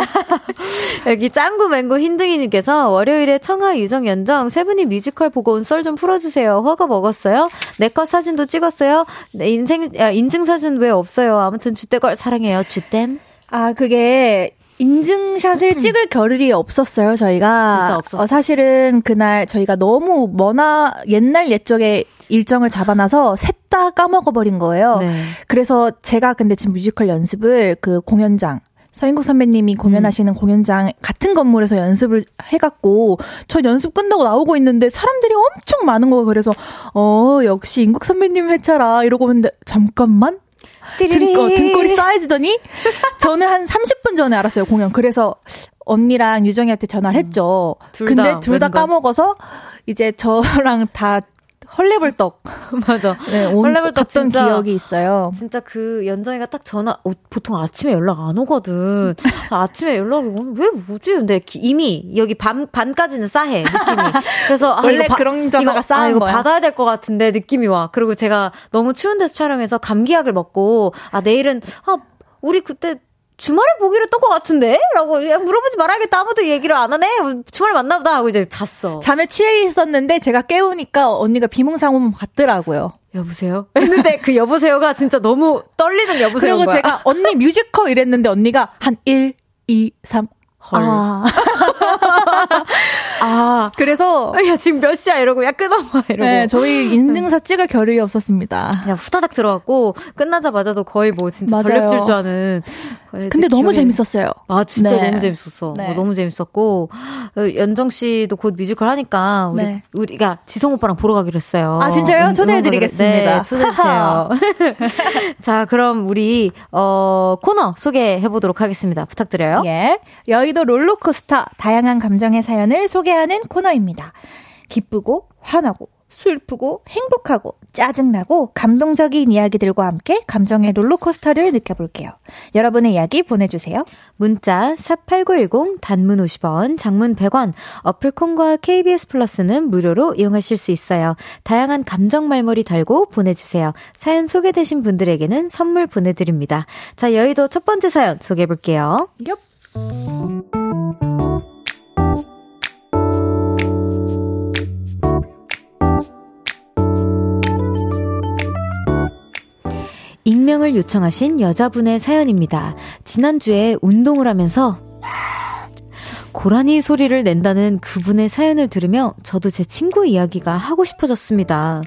여기 짱구 맹구 흰둥이님께서 월요일에 청아 유정 연정 세 분이 뮤지컬 보고 온 썰 좀 풀어주세요. 허가 먹었어요? 내거 사진도 찍었어요? 내 인생 야, 인증 사진 왜 없어요? 아무튼 주대걸 사랑해요. 주댐. 아 그게 인증샷을 찍을 겨를이 없었어요, 저희가. 진짜 없었어. 어, 사실은 그날 저희가 너무 머나 옛날 옛적에 일정을 잡아놔서 셋 다 까먹어버린 거예요. 네. 그래서 제가 근데 지금 뮤지컬 연습을 그 공연장, 서인국 선배님이 공연하시는 공연장 같은 건물에서 연습을 해갖고 저 연습 끝나고 나오고 있는데 사람들이 엄청 많은 거예요. 그래서 어 역시 인국 선배님 회차라 이러고 있는데 잠깐만 등거, 등골이 쌓여지더니 저는 한 30분 전에 알았어요 공연. 그래서 언니랑 유정이한테 전화를 했죠. 둘 근데 다둘 다. 까먹어서 이제 저랑 다 헐레벌떡 맞아. 네, 온, 헐레벌떡 갔던 진짜. 기억이 있어요. 진짜 그 연정이가 딱 전화 어, 보통 아침에 연락 안 오거든. 아, 아침에 연락이 오면 왜 뭐지? 근데 기- 이미 여기 반 반까지는 싸해 느낌이. 그래서 아, 원래 이거 바- 그런 전화가 싸한 아, 이거 거야. 받아야 될 것 같은데 느낌이 와. 그리고 제가 너무 추운 데서 촬영해서 감기약을 먹고 아 내일은 아 우리 그때 주말에 보기로 했던 것 같은데? 라고 물어보지 말아야겠다. 아무도 얘기를 안 하네? 주말에 만나보다 하고 이제 잤어. 잠에 취해 있었는데 제가 깨우니까 언니가 비몽사몽 받더라고요. 여보세요? 했는데 그 여보세요가 진짜 너무 떨리는 여보세요. 그리고 제가 언니 뮤지컬 이랬는데 언니가 한 1, 2, 3. 헐. 아. 아, 그래서 야, 지금 몇 시야? 이러고, 야, 끊어봐. 이러고. 네, 저희 인증샷 찍을 겨를이 없었습니다. 그냥 후다닥 들어갔고, 끝나자마자도 거의 뭐, 진짜 맞아요. 전력 질주하는. 근데 너무 기억에- 재밌었어요. 아, 진짜 네. 너무 재밌었어. 네. 어, 너무 재밌었고, 어, 연정 씨도 곧 뮤지컬 하니까, 우리, 네. 우리가 지성 오빠랑 보러 가기로 했어요. 아, 진짜요? 응, 초대해드리겠습니다. 네, 초대해주세요. 자, 그럼 우리, 어, 코너 소개해보도록 하겠습니다. 부탁드려요. 예. 여의 도 롤러코스터 다양한 감정의 사연을 소개하는 코너입니다. 기쁘고 화나고 슬프고 행복하고 짜증나고 감동적인 이야기들과 함께 감정의 롤러코스터를 느껴볼게요. 여러분의 이야기 보내주세요. 문자 샵8910 단문 50원, 장문 100원, 어플 콩과 KBS 플러스는 무료로 이용하실 수 있어요. 다양한 감정 말머리 달고 보내주세요. 사연 소개되신 분들에게는 선물 보내드립니다. 자, 여의도 첫 번째 사연 소개해 볼게요. 엽. 익명을 요청하신 여자분의 사연입니다. 지난주에 운동을 하면서 고라니 소리를 낸다는 그분의 사연을 들으며 저도 제 친구 이야기가 하고 싶어졌습니다.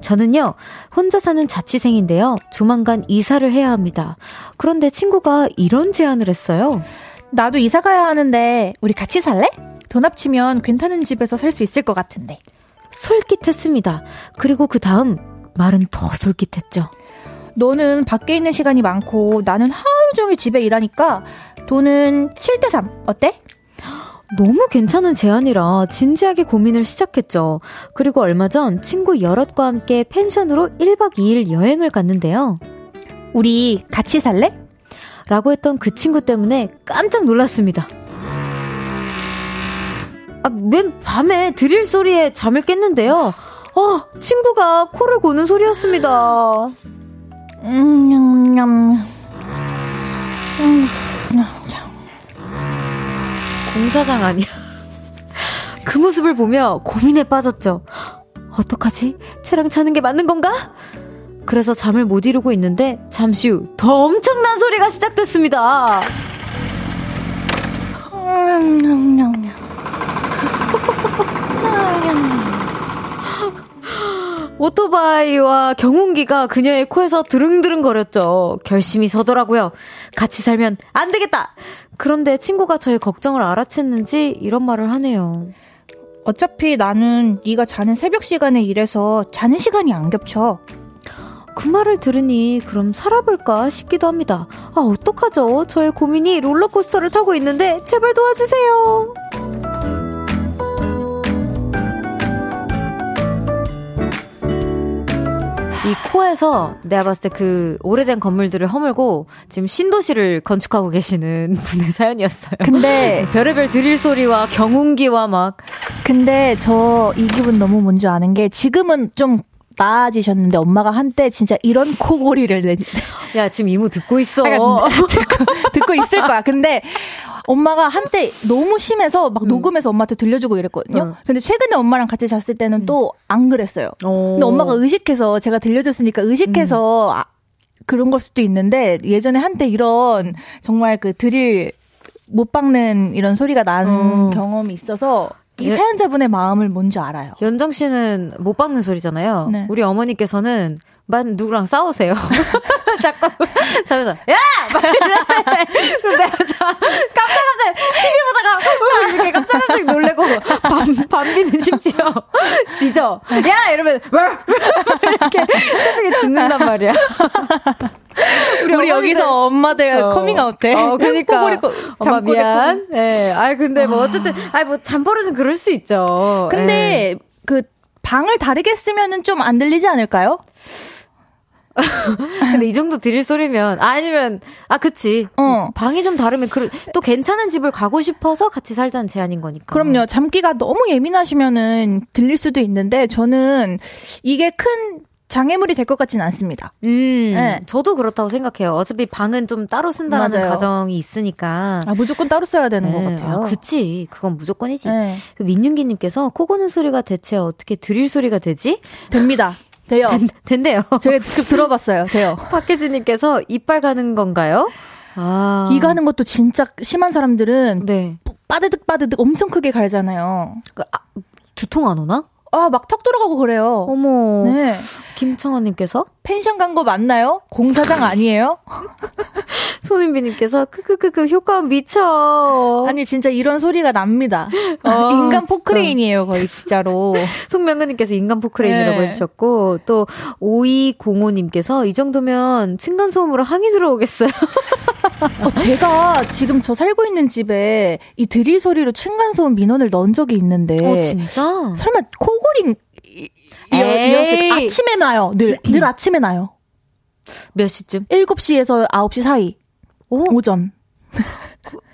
저는요, 혼자 사는 자취생인데요, 조만간 이사를 해야 합니다. 그런데 친구가 이런 제안을 했어요. 나도 이사 가야 하는데 우리 같이 살래? 돈 합치면 괜찮은 집에서 살 수 있을 것 같은데. 솔깃했습니다. 그리고 그 다음, 말은 더 솔깃했죠. 너는 밖에 있는 시간이 많고 나는 하루 종일 집에 일하니까 돈은 7대3 어때? 너무 괜찮은 제안이라 진지하게 고민을 시작했죠. 그리고 얼마 전 친구 여럿과 함께 펜션으로 1박 2일 여행을 갔는데요. 우리 같이 살래? 라고 했던 그 친구 때문에 깜짝 놀랐습니다. 아, 맨 밤에 드릴 소리에 잠을 깼는데요. 어, 친구가 코를 고는 소리였습니다. 공사장 아니야. 그 모습을 보며 고민에 빠졌죠. 어떡하지? 쟤랑 자는 게 맞는 건가? 그래서 잠을 못 이루고 있는데 잠시 후 더 엄청난 소리가 시작됐습니다. 오토바이와 경운기가 그녀의 코에서 드릉드릉 거렸죠. 결심이 서더라고요. 같이 살면 안 되겠다! 그런데 친구가 저의 걱정을 알아챘는지 이런 말을 하네요. 어차피 나는 네가 자는 새벽 시간에 일해서 자는 시간이 안 겹쳐. 그 말을 들으니 그럼 살아볼까 싶기도 합니다. 아, 어떡하죠? 저의 고민이 롤러코스터를 타고 있는데 제발 도와주세요. 이 코에서 내가 봤을 때 그 오래된 건물들을 허물고 지금 신도시를 건축하고 계시는 분의 사연이었어요. 근데 별의별 드릴 소리와 경운기와 막 근데 저 이 기분 너무 뭔지 아는 게 지금은 좀 나아지셨는데 엄마가 한때 진짜 이런 코골이를 내, 야, 지금 이모 듣고 있어. 듣고, 듣고 있을 거야. 근데 엄마가 한때 너무 심해서 막 음. 녹음해서 엄마한테 들려주고 이랬거든요. 음. 근데 최근에 엄마랑 같이 잤을 때는 음. 또안 그랬어요. 오. 근데 엄마가 의식해서 제가 들려줬으니까 의식해서 음. 아, 그런 걸 수도 있는데 예전에 한때 이런 정말 그 드릴 못 박는 이런 소리가 난 음. 경험이 있어서 이 예. 사연자분의 마음을 뭔지 알아요. 연정 씨는 못 박는 소리잖아요. 네. 우리 어머니께서는 만 누구랑 싸우세요. 자꾸 자면서 야! 막 이래. 그럼 내가 깜짝 깜짝 TV 보다가 이렇게 깜짝 깜짝 놀래고 밤 밤비는 심지어 지져. 야! 이러면 이렇게 새벽에 듣는단 말이야. 우리, 우리 여기서 엄마들 어. 커밍아웃해. 어, 그러니까. 엄마 미안. 예. 네. 아 근데 뭐 어쨌든 아니 뭐 잠버릇은 그럴 수 있죠. 근데 네. 그 방을 다르게 쓰면은 좀 안 들리지 않을까요? 근데 이 정도 드릴 소리면 아니면 아 그치 어. 방이 좀 다르면 그, 또 괜찮은 집을 가고 싶어서 같이 살자는 제안인 거니까 그럼요 잠기가 너무 예민하시면은 들릴 수도 있는데 저는 이게 큰 장애물이 될 것 같지는 않습니다. 음, 네. 저도 그렇다고 생각해요. 어차피 방은 좀 따로 쓴다는 맞아요. 가정이 있으니까. 아, 무조건 따로 써야 되는 네. 것 같아요. 아, 그치. 그건 무조건이지. 네. 그 민윤기님께서 코 고는 소리가 대체 어떻게 드릴 소리가 되지? 됩니다. 돼요. 된, 대요 제가 직접 들어봤어요. 돼요. 박혜진님께서 이빨 가는 건가요? 아. 이 가는 것도 진짜 심한 사람들은 네. 빠드득 빠드득 엄청 크게 갈잖아요. 그, 아, 두통 안 오나? 아, 막턱 들어가고 그래요. 어머. 네. 김청아님께서? 펜션 간 거 맞나요? 공사장 아니에요? 손인비님께서, 크크크크, 효과음 미쳐. 아니, 진짜 이런 소리가 납니다. 어, 인간 포크레인이에요, 거의, 진짜로. 송명근님께서 인간 포크레인이라고 네. 해주셨고, 또, 5205님께서, 이 정도면 층간소음으로 항의 들어오겠어요. 어, 제가 지금 저 살고 있는 집에 이 드릴 소리로 층간소음 민원을 넣은 적이 있는데. 어, 진짜? 설마 코 이어, 아침에 나요. 늘, 늘 아침에 나요. 몇 시쯤? 7시에서 9시 사이. 오? 오전.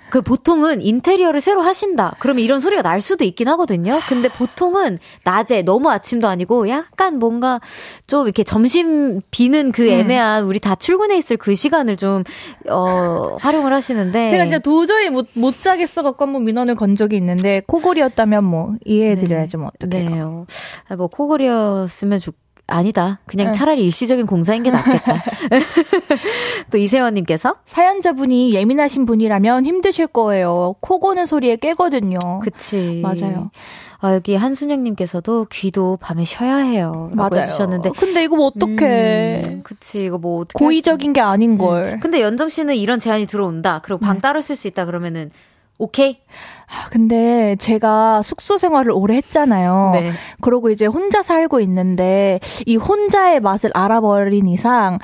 그, 그 보통은 인테리어를 새로 하신다. 그러면 이런 소리가 날 수도 있긴 하거든요. 근데 보통은 낮에 너무 아침도 아니고 약간 뭔가 좀 이렇게 점심 비는 그 음. 애매한 음. 우리 다 출근해 있을 그 시간을 좀 어, 활용을 하시는데 제가 진짜 도저히 못, 못 자겠어 갖고 한번 민원을 건 적이 있는데 코골이었다면 뭐 이해해 드려야죠. 뭐 어떡해요. 네. 아, 뭐 코골이었으면 좋 아니다. 그냥 차라리 일시적인 공사인 게 낫겠다. 또 이세원님께서 사연자분이 예민하신 분이라면 힘드실 거예요. 코 고는 소리에 깨거든요. 그치. 맞아요. 아, 여기 한순영님께서도 귀도 밤에 쉬어야 해요. 맞아요. 해주셨는데. 근데 이거 뭐 어떡해. 음, 그치, 이거 뭐 어떻게. 고의적인 게 아닌걸. 음. 근데 연정 씨는 이런 제안이 들어온다. 그리고 방 네. 따로 쓸 수 있다. 그러면은 오케이? 아, 근데 제가 숙소 생활을 오래 했잖아요. 네. 그러고 이제 혼자 살고 있는데 이 혼자의 맛을 알아버린 이상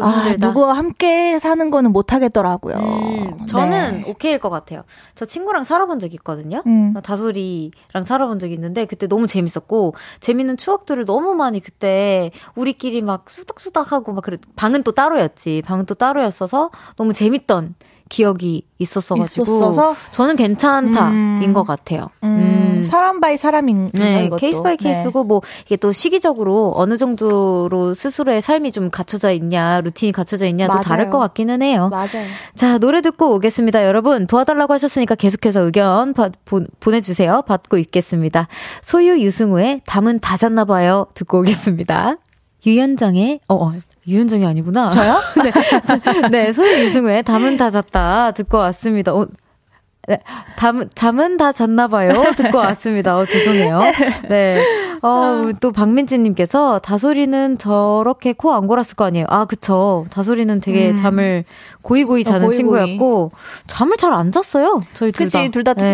아, 누구와 함께 사는 거는 못 하겠더라고요. 음, 저는 네. 오케이일 것 같아요. 저 친구랑 살아본 적이 있거든요. 음. 다솔이랑 살아본 적이 있는데 그때 너무 재밌었고 재밌는 추억들을 너무 많이 그때 우리끼리 막 수덕수덕하고 막 그래. 방은 또 따로였지. 방은 또 따로였어서 너무 재밌던 기억이 있었어가지고 있었어서? 저는 괜찮다인 음. 것 같아요. 음. 음. 사람 by 사람인 네, 이것도. case by case고 네. 뭐 이게 또 시기적으로 어느 정도로 스스로의 삶이 좀 갖춰져 있냐 루틴이 갖춰져 있냐도 맞아요. 다를 것 같기는 해요. 맞아요. 자 노래 듣고 오겠습니다. 여러분 도와달라고 하셨으니까 계속해서 의견 바, 보, 보내주세요. 받고 있겠습니다. 소유 유승우의 잠은 다 잤나봐요 듣고 오겠습니다. 유현정의 어, 어 유현정이 아니구나. 저요? 네. 네, 소유 이승우의 담은 다 잤다 듣고 왔습니다. 어, 네, 잠, 잠은 다 잤나 봐요. 듣고 왔습니다. 어, 죄송해요. 네. 어, 또 박민지님께서 다솔이는 저렇게 코 안 골았을 거 아니에요. 아, 그쵸. 다솔이는 되게 음. 잠을 고이고이 어, 자는 어, 고이, 친구였고, 잠을 잘 안 잤어요. 저희 둘 다. 그치, 둘다. 네.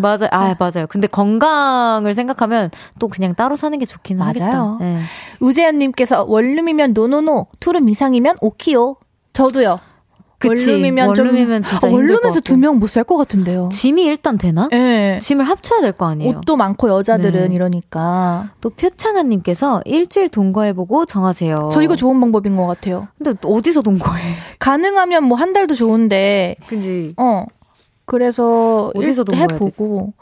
맞아요. 아, 맞아요. 근데 건강을 생각하면 또 그냥 따로 사는 게 좋긴 맞아요. 하겠다. 네. 우재현님께서 원룸이면 no no no, 투룸 이상이면 오키요. 저도요. 그치. 원룸이면 원룸이면 진짜 아, 원룸에서 두 명 못 살 것 같은데요. 짐이 일단 되나? 네. 짐을 합쳐야 될 거 아니에요. 옷도 많고 여자들은 네. 이러니까. 또 표창아님께서 일주일 동거해보고 정하세요. 저 이거 좋은 방법인 것 같아요. 근데 어디서 동거해? 가능하면 뭐 한 달도 좋은데. 그지. 어. 그래서 어디서 동거해 보고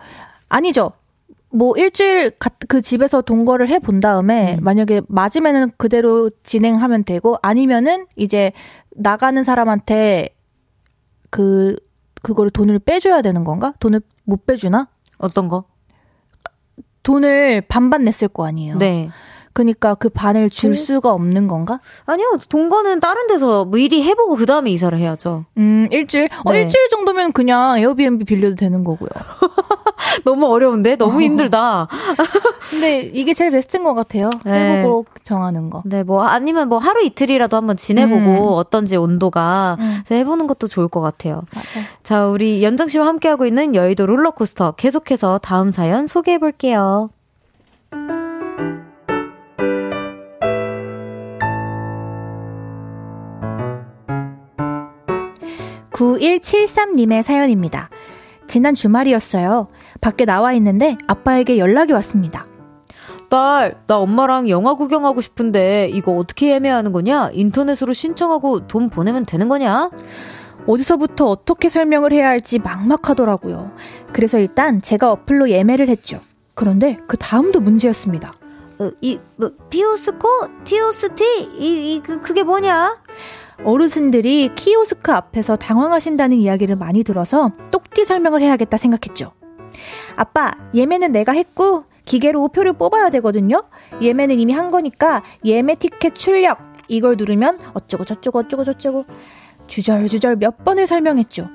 아니죠. 뭐 일주일 그 집에서 동거를 해 본 다음에 음. 만약에 맞으면은 그대로 진행하면 되고 아니면은 이제 나가는 사람한테 그 그거를 돈을 빼줘야 되는 건가? 돈을 못 빼주나? 어떤 거? 돈을 반반 냈을 거 아니에요. 네. 그러니까 그 반을 줄 수가 없는 건가? 아니요, 동거는 다른 데서 미리 해보고 그 다음에 이사를 해야죠. 음, 일주일? 어, 네. 일주일 정도면 그냥 에어비앤비 빌려도 되는 거고요. 너무 어려운데? 너무 힘들다. 근데 이게 제일 베스트인 것 같아요. 네. 해보고 정하는 거. 네, 뭐, 아니면 뭐 하루 이틀이라도 한번 지내보고 음. 어떤지 온도가 음. 해보는 것도 좋을 것 같아요. 맞아. 자, 우리 연정 씨와 함께하고 있는 여의도 롤러코스터 계속해서 다음 사연 소개해 볼게요. 9173님의 사연입니다. 지난 주말이었어요. 밖에 나와 있는데 아빠에게 연락이 왔습니다. 딸, 나 엄마랑 영화 구경하고 싶은데 이거 어떻게 예매하는 거냐? 인터넷으로 신청하고 돈 보내면 되는 거냐? 어디서부터 어떻게 설명을 해야 할지 막막하더라고요. 그래서 일단 제가 어플로 예매를 했죠. 그런데 그 다음도 문제였습니다. 어, 이, 뭐, 피오스코? 티오스티? 이, 이, 그, 그게 뭐냐? 어르신들이 키오스크 앞에서 당황하신다는 이야기를 많이 들어서 똑띠 설명을 해야겠다 생각했죠. 아빠, 예매는 내가 했고, 기계로 표를 뽑아야 되거든요? 예매는 이미 한 거니까, 예매 티켓 출력! 이걸 누르면 어쩌고 저쩌고 어쩌고 저쩌고. 주절주절 몇 번을 설명했죠.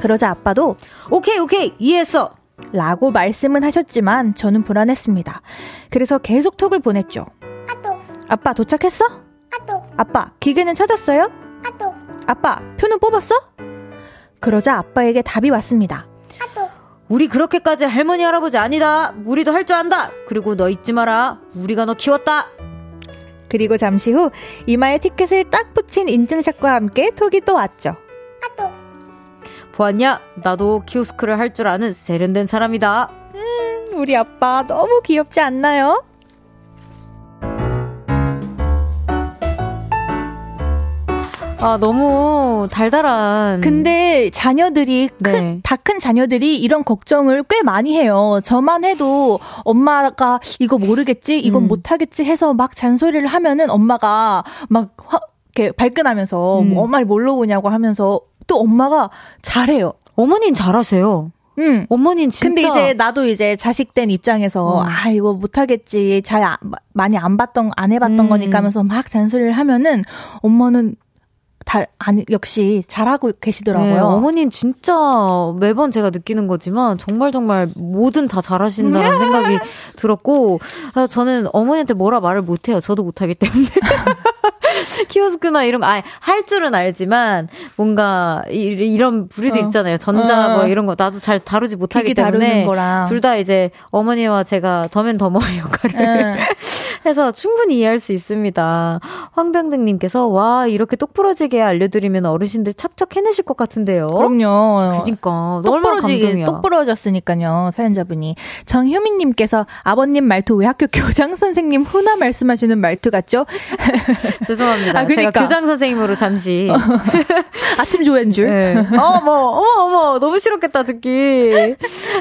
그러자 아빠도, 오케이, 오케이, 이해했어. 라고 말씀은 하셨지만, 저는 불안했습니다. 그래서 계속 톡을 보냈죠. 아빠, 도착했어? 아빠, 기계는 찾았어요? 아빠, 표는 뽑았어? 그러자 아빠에게 답이 왔습니다. 우리 그렇게까지 할머니, 할아버지 아니다. 우리도 할 줄 안다. 그리고 너 잊지 마라. 우리가 너 키웠다. 그리고 잠시 후 이마에 티켓을 딱 붙인 인증샷과 함께 톡이 또 왔죠. 보았냐? 나도 키오스크를 할 줄 아는 세련된 사람이다. 우리 아빠 너무 귀엽지 않나요? 아, 너무 달달한. 근데 자녀들이 큰, 네. 다큰 자녀들이 이런 걱정을 꽤 많이 해요. 저만 해도 엄마가 이거 모르겠지, 이건 음. 못하겠지 해서 막 잔소리를 하면은 엄마가 막 화, 이렇게 발끈하면서 음. 뭐 엄마를 뭘로 보냐고 하면서 또 엄마가 잘해요. 어머니는 잘하세요. 음. 어머니는 진짜. 근데 이제 나도 이제 자식 된 입장에서 어. 아 이거 못하겠지 잘 안- 많이 안 봤던 안 해봤던 음. 거니까 하면서 막 잔소리를 하면은 엄마는 다 아니 역시 잘하고 계시더라고요. 네, 어머니는 진짜 매번 제가 느끼는 거지만 정말 정말 뭐든 다 잘하신다는 생각이 들었고 아, 저는 어머니한테 뭐라 말을 못해요. 저도 못하기 때문에 키오스크나 이런 거 아예 할 줄은 알지만 뭔가 이, 런 부류들 어. 있잖아요. 전자 어. 뭐 이런 거 나도 잘 다루지 못하기 때문에 둘 다 이제 어머니와 제가 더맨더머의 역할을 응. 해서 충분히 이해할 수 있습니다. 황병등님께서 와 이렇게 똑부러지게 알려드리면 어르신들 척척 해내실 것 같은데요. 그럼요. 그니까 똑 얼마나 부러지게 감동이야. 똑 부러졌으니까요 사연자분이 정효민님께서 아버님 말투 왜 학교 교장 선생님 훈화 말씀하시는 말투 같죠? 죄송합니다. 아, 그니까. 제가 교장 선생님으로 잠시. 아침 조회인 줄. 네. 어머, 어머, 어머, 너무 싫었겠다, 듣기.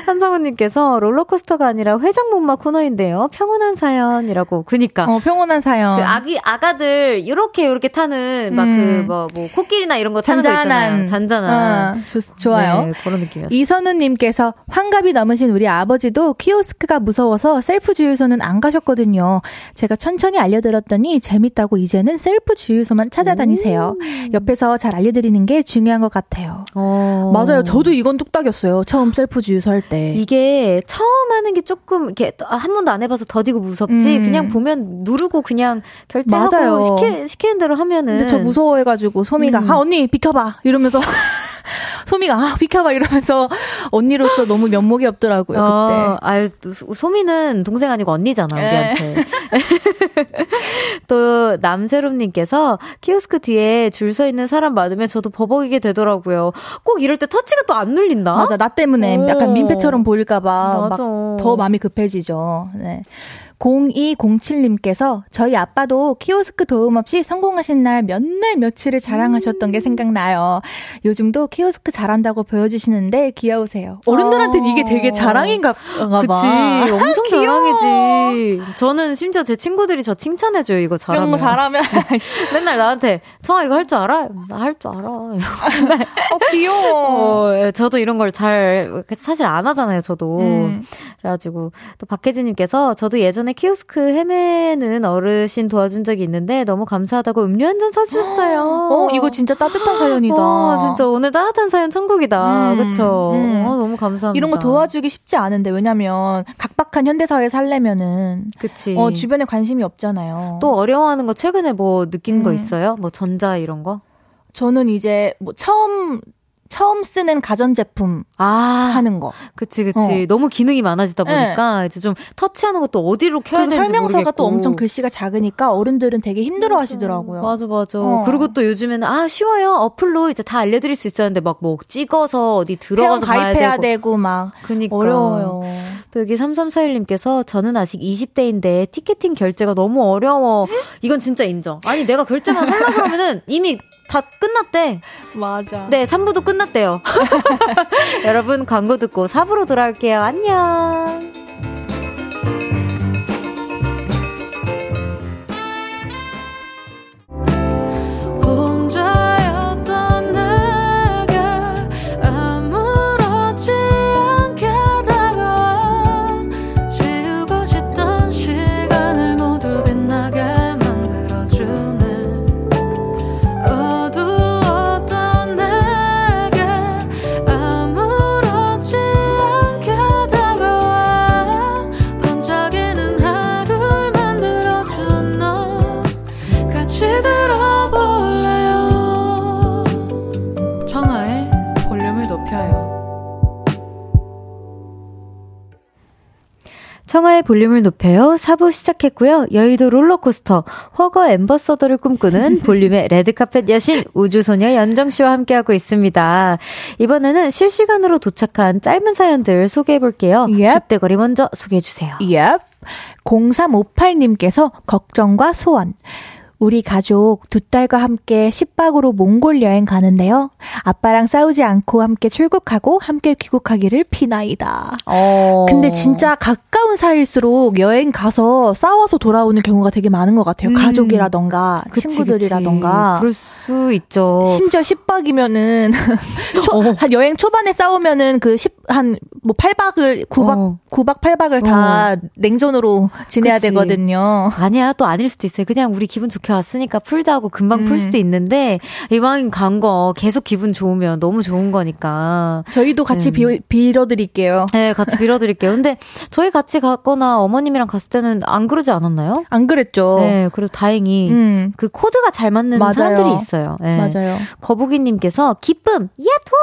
한성우님께서 롤러코스터가 아니라 회장목마 코너인데요. 평온한 사연이라고. 그니까. 어 평온한 사연. 그 아기, 아가들, 요렇게, 요렇게 타는, 막 음. 그, 뭐, 뭐, 코끼리나 이런 거 타는 거 잔잔한 있잖아요. 잔잔한. 어, 좋, 좋아요. 네, 그런 느낌이었어요. 이선우님께서 환갑이 넘으신 우리 아버지도 키오스크가 무서워서 셀프 주유소는 안 가셨거든요. 제가 천천히 알려드렸더니 재밌다고 이제는 셀프 주유소만 찾아다니세요. 옆에서 잘 알려드리는 게 중요한 것 같아요. 어. 맞아요. 저도 이건 뚝딱이었어요. 처음 셀프 주유소 할 때. 이게 처음 하는 게 조금 이렇게 한 번도 안 해봐서 더디고 무섭지 음. 그냥 보면 누르고 그냥 결제하고 맞아요. 시키, 시키는 대로 하면은 근데 저 무서워해가지고 소미가 음. 아 언니 비켜봐 이러면서 소미가 아 비켜봐 이러면서 언니로서 너무 면목이 없더라고요 어, 그때. 아유 소- 소미는 동생 아니고 언니잖아 네. 우리한테 또 남세롬님께서 키오스크 뒤에 줄 서 있는 사람 많으면 저도 버벅이게 되더라고요 꼭 이럴 때 터치가 또 안 눌린다 맞아 나 때문에 오. 약간 민폐처럼 보일까봐 더 마음이 급해지죠. 네. 0207님께서 저희 아빠도 키오스크 도움 없이 성공하신 날 몇 날 며칠을 자랑하셨던 게 생각나요. 요즘도 키오스크 잘한다고 보여주시는데 귀여우세요. 어른들한테는 이게 되게 자랑인가 봐. 그치. 엄청 자랑이지. 저는 심지어 제 친구들이 저 칭찬해줘요, 이거 잘하면. 이런 거 잘하면. 맨날 나한테, 청아 이거 할 줄 알아? 나 할 줄 알아. 어, 귀여워. 어, 저도 이런 걸 잘, 사실 안 하잖아요, 저도. 음. 그래가지고, 또 박혜진님께서 저도 예전에 키오스크 헤매는 어르신 도와준 적이 있는데 너무 감사하다고 음료 한 잔 사주셨어요. 어, 이거 진짜 따뜻한 사연이다. 어, 진짜 오늘 따뜻한 사연 천국이다. 음, 그쵸? 음. 어, 너무 감사합니다. 이런 거 도와주기 쉽지 않은데, 왜냐면, 각박한 현대사회에 살려면은. 그치. 어, 주변에 관심이 없잖아요. 또 어려워하는 거 최근에 뭐 느낀 거 음. 있어요? 뭐 전자 이런 거? 저는 이제 뭐 처음 처음 쓰는 가전제품 아, 하는 거. 그치, 그치. 어. 너무 기능이 많아지다 네. 보니까 네. 이제 좀 터치하는 것도 어디로 켜야 되는지 설명서가 모르겠고. 또 엄청 글씨가 작으니까 어른들은 되게 힘들어 하시더라고요. 맞아, 맞아. 어. 그리고 또 요즘에는 아, 쉬워요. 어플로 이제 다 알려드릴 수 있었는데 막 뭐 찍어서 어디 들어가서 가입해야 되고. 되고. 막. 그니까. 어려워요. 또 여기 3341님께서 저는 아직 20대인데 티켓팅 결제가 너무 어려워. 이건 진짜 인정. 아니, 내가 결제만 하려고 그러면은 이미 다 끝났대. 맞아. 네, 3부도 끝났대요. 여러분, 광고 듣고 4부로 돌아올게요. 안녕. 청하의 볼륨을 높여요. 4부 시작했고요. 여의도 롤러코스터 허거 엠버서더를 꿈꾸는 볼륨의 레드카펫 여신 우주소녀 연정 씨와 함께하고 있습니다. 이번에는 실시간으로 도착한 짧은 사연들 소개해볼게요. Yep. 주대거리 먼저 소개해주세요. Yep. 0358님께서 걱정과 소원. 우리 가족 두 딸과 함께 10박으로 몽골 여행 가는데요. 아빠랑 싸우지 않고 함께 출국하고 함께 귀국하기를 비나이다. 어... 근데 진짜 가까운 사이일수록 여행 가서 싸워서 돌아오는 경우가 되게 많은 것 같아요. 음. 가족이라던가 그치, 친구들이라던가. 그치. 그럴 수 있죠. 심지어 10박이면은 초, 어. 한 여행 초반에 싸우면은 그 10, 한 뭐 8박을 9박 어. 9박 8박을 다 어. 냉전으로 지내야 그치. 되거든요. 아니야 또 아닐 수도 있어요. 그냥 우리 기분 좋게 왔으니까 풀자고 금방 음. 풀 수도 있는데 이왕 간 거 계속 기분 좋으면 너무 좋은 거니까. 저희도 같이 음. 비, 빌어드릴게요. 네, 같이 빌어드릴게요. 근데 저희 같이 갔거나 어머님이랑 갔을 때는 안 그러지 않았나요? 안 그랬죠. 네, 그래도 다행히 음. 그 코드가 잘 맞는 맞아요. 사람들이 있어요. 네. 맞아요. 거북이님께서 기쁨, 야토!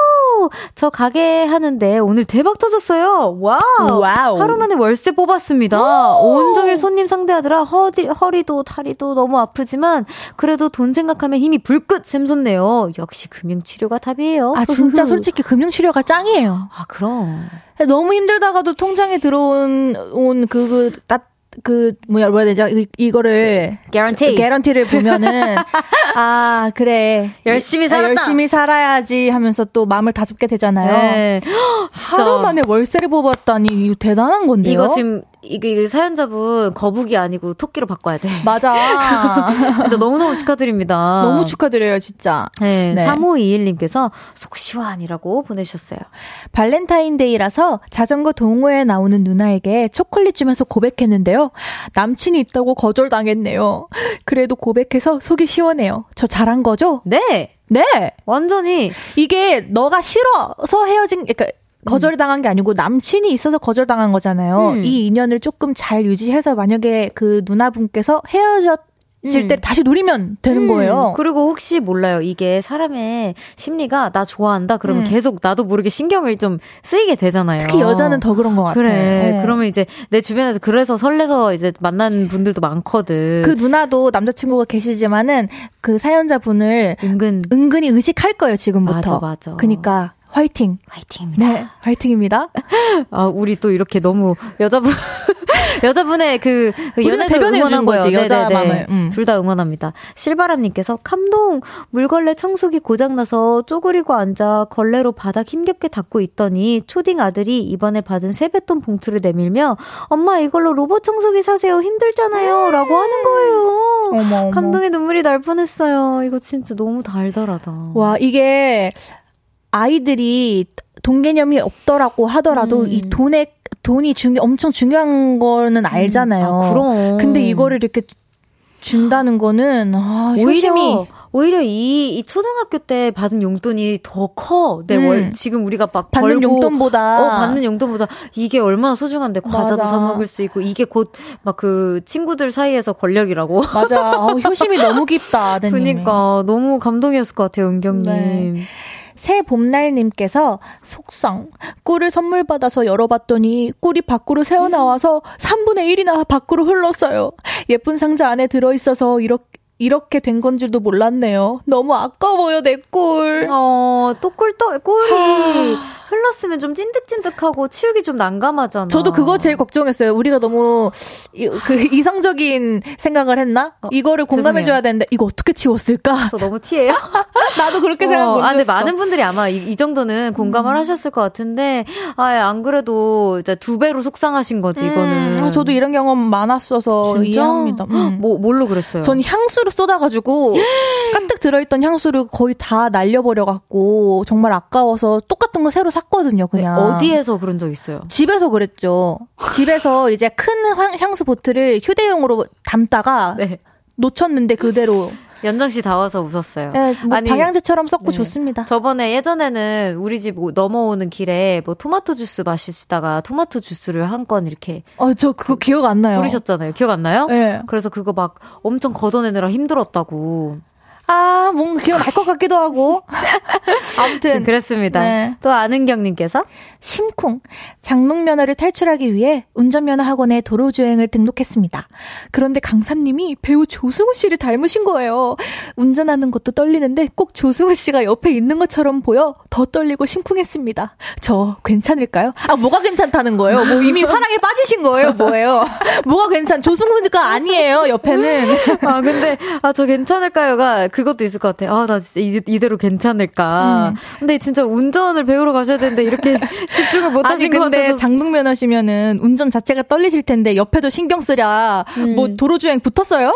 저 가게 하는데 오늘 대박 터졌어요. 와우. 와우. 하루 만에 월세 뽑았습니다. 온종일 손님 상대하느라 허리, 허리도 다리도 너무 아프지 하지만 그래도 돈 생각하면 힘이 불끈 샘솟네요. 역시 금융치료가 답이에요. 아 진짜 솔직히 금융치료가 짱이에요. 아 그럼. 너무 힘들다가도 통장에 들어온 온 그, 그, 따, 그 뭐야 뭐야 되죠 이, 이거를 개런티 개런티를 보면은 아 그래 열심히 살았다 열심히 살아야지 하면서 또 마음을 다잡게 되잖아요. 네. 진짜 하루 만에 월세를 뽑았다니 대단한 건데요. 이거 지금 이게, 이게 사연자분 거북이 아니고 토끼로 바꿔야 돼. 맞아. 진짜 너무너무 축하드립니다. 너무 축하드려요, 진짜. 네. 네. 3521님께서 속 시원이라고 보내주셨어요. 발렌타인데이라서 자전거 동호회에 나오는 누나에게 초콜릿 주면서 고백했는데요. 남친이 있다고 거절당했네요. 그래도 고백해서 속이 시원해요. 저 잘한 거죠? 네. 네. 완전히. 이게 너가 싫어서 헤어진, 그러니까 거절당한 게 아니고 남친이 있어서 거절당한 거잖아요. 음. 이 인연을 조금 잘 유지해서 만약에 그 누나분께서 헤어졌 질때 음. 다시 노리면 되는 음. 거예요. 그리고 혹시 몰라요. 이게 사람의 심리가 나 좋아한다 그러면 음. 계속 나도 모르게 신경을 좀 쓰이게 되잖아요. 특히 여자는 더 그런 것 같아요. 그래. 네. 그러면 이제 내 주변에서 그래서 설레서 이제 만난 분들도 많거든. 그 누나도 남자친구가 계시지만은 그 사연자분을 은근 은근히 의식할 거예요 지금부터. 맞아 맞아. 그니까 화이팅. 화이팅입니다. 네, 화이팅입니다. 아, 우리 또 이렇게 너무 여자분 여자분의 그, 그 연애도 응원한 거지 여자만을. 음. 둘다 응원합니다. 실바람님께서 감동 물걸레 청소기 고장 나서 쪼그리고 앉아 걸레로 바닥 힘겹게 닦고 있더니 초딩 아들이 이번에 받은 세뱃돈 봉투를 내밀며 엄마 이걸로 로봇 청소기 사세요 힘들잖아요 라고 하는 거예요. 어머, 어머. 감동의 눈물이 날 뻔했어요. 이거 진짜 너무 달달하다. 와 이게 아이들이 돈 개념이 없더라고 하더라도 음. 이 돈의 돈이 중 엄청 중요한 거는 알잖아요. 음, 아, 그럼. 근데 이거를 이렇게 준다는 거는 아, 오히려 오히려 이, 이 초등학교 때 받은 용돈이 더 커. 내 음. 월, 지금 우리가 막 받는 벌고, 용돈보다. 어, 받는 용돈보다 이게 얼마나 소중한데 과자도 맞아. 사 먹을 수 있고 이게 곧 막 그 친구들 사이에서 권력이라고. 맞아. 어, 효심이 너무 깊다. 그니까 너무 감동이었을 것 같아요, 은경님. 네. 새 봄날님께서 속상 꿀을 선물 받아서 열어봤더니 꿀이 밖으로 새어 나와서 3분의 1이나 밖으로 흘렀어요. 예쁜 상자 안에 들어있어서 이렇게 이렇게 된 건 줄도 몰랐네요. 너무 아까워요, 내 꿀. 어, 또 꿀, 또, 꿀이 흘렀으면 좀 찐득찐득하고 치우기 좀 난감하잖아. 저도 그거 제일 걱정했어요. 우리가 너무 이, 그 이성적인 생각을 했나? 어, 이거를 공감해 줘야 되는데 이거 어떻게 치웠을까? 저 너무 티예요? 나도 그렇게 어, 생각하고 아, 근데 많은 분들이 아마 이, 이 정도는 공감을 음. 하셨을 것 같은데 아, 안 그래도 이제 두 배로 속상하신 거지 음, 이거는. 아, 저도 이런 경험 많았어서 진짜? 이해합니다. 음. 뭐 뭘로 그랬어요? 전 향수를 쏟아가지고 가득 들어있던 향수를 거의 다 날려버려갖고 정말 아까워서 똑같은 거 새로 샀거든요, 그냥. 네, 어디에서 그런 적 있어요? 집에서 그랬죠. 집에서 이제 큰 향수 보틀을 휴대용으로 담다가 네. 놓쳤는데 그대로 연정 씨다 와서 웃었어요. 네, 뭐 아니, 방향제처럼 섞고 네. 좋습니다. 저번에 예전에는 우리 집 넘어오는 길에 뭐 토마토 주스 마시다가 토마토 주스를 한 건 이렇게. 어, 저 그거 기억 안 나요. 부르셨잖아요. 기억 안 나요? 네. 그래서 그거 막 엄청 걷어내느라 힘들었다고. 아, 뭔가 기억날 것 같기도 하고. 아무튼. 그렇습니다. 네. 또 아는경님께서 심쿵. 장롱 면허를 탈출하기 위해 운전면허 학원에 도로주행을 등록했습니다. 그런데 강사님이 배우 조승우 씨를 닮으신 거예요. 운전하는 것도 떨리는데 꼭 조승우 씨가 옆에 있는 것처럼 보여 더 떨리고 심쿵했습니다. 저 괜찮을까요? 아, 뭐가 괜찮다는 거예요? 뭐 이미 사랑에 빠지신 거예요? 뭐예요? 뭐가 괜찮, 조승우가 아니에요, 옆에는. 아, 근데, 아, 저 괜찮을까요가 그것도 있을 것 같아. 아, 나 진짜 이, 이대로 괜찮을까. 음. 근데 진짜 운전을 배우러 가셔야 되는데 이렇게 집중을 못 하신 것 같아서. 장동면 하시면은 운전 자체가 떨리실 텐데 옆에도 신경 쓰랴. 음. 뭐 도로주행 붙었어요?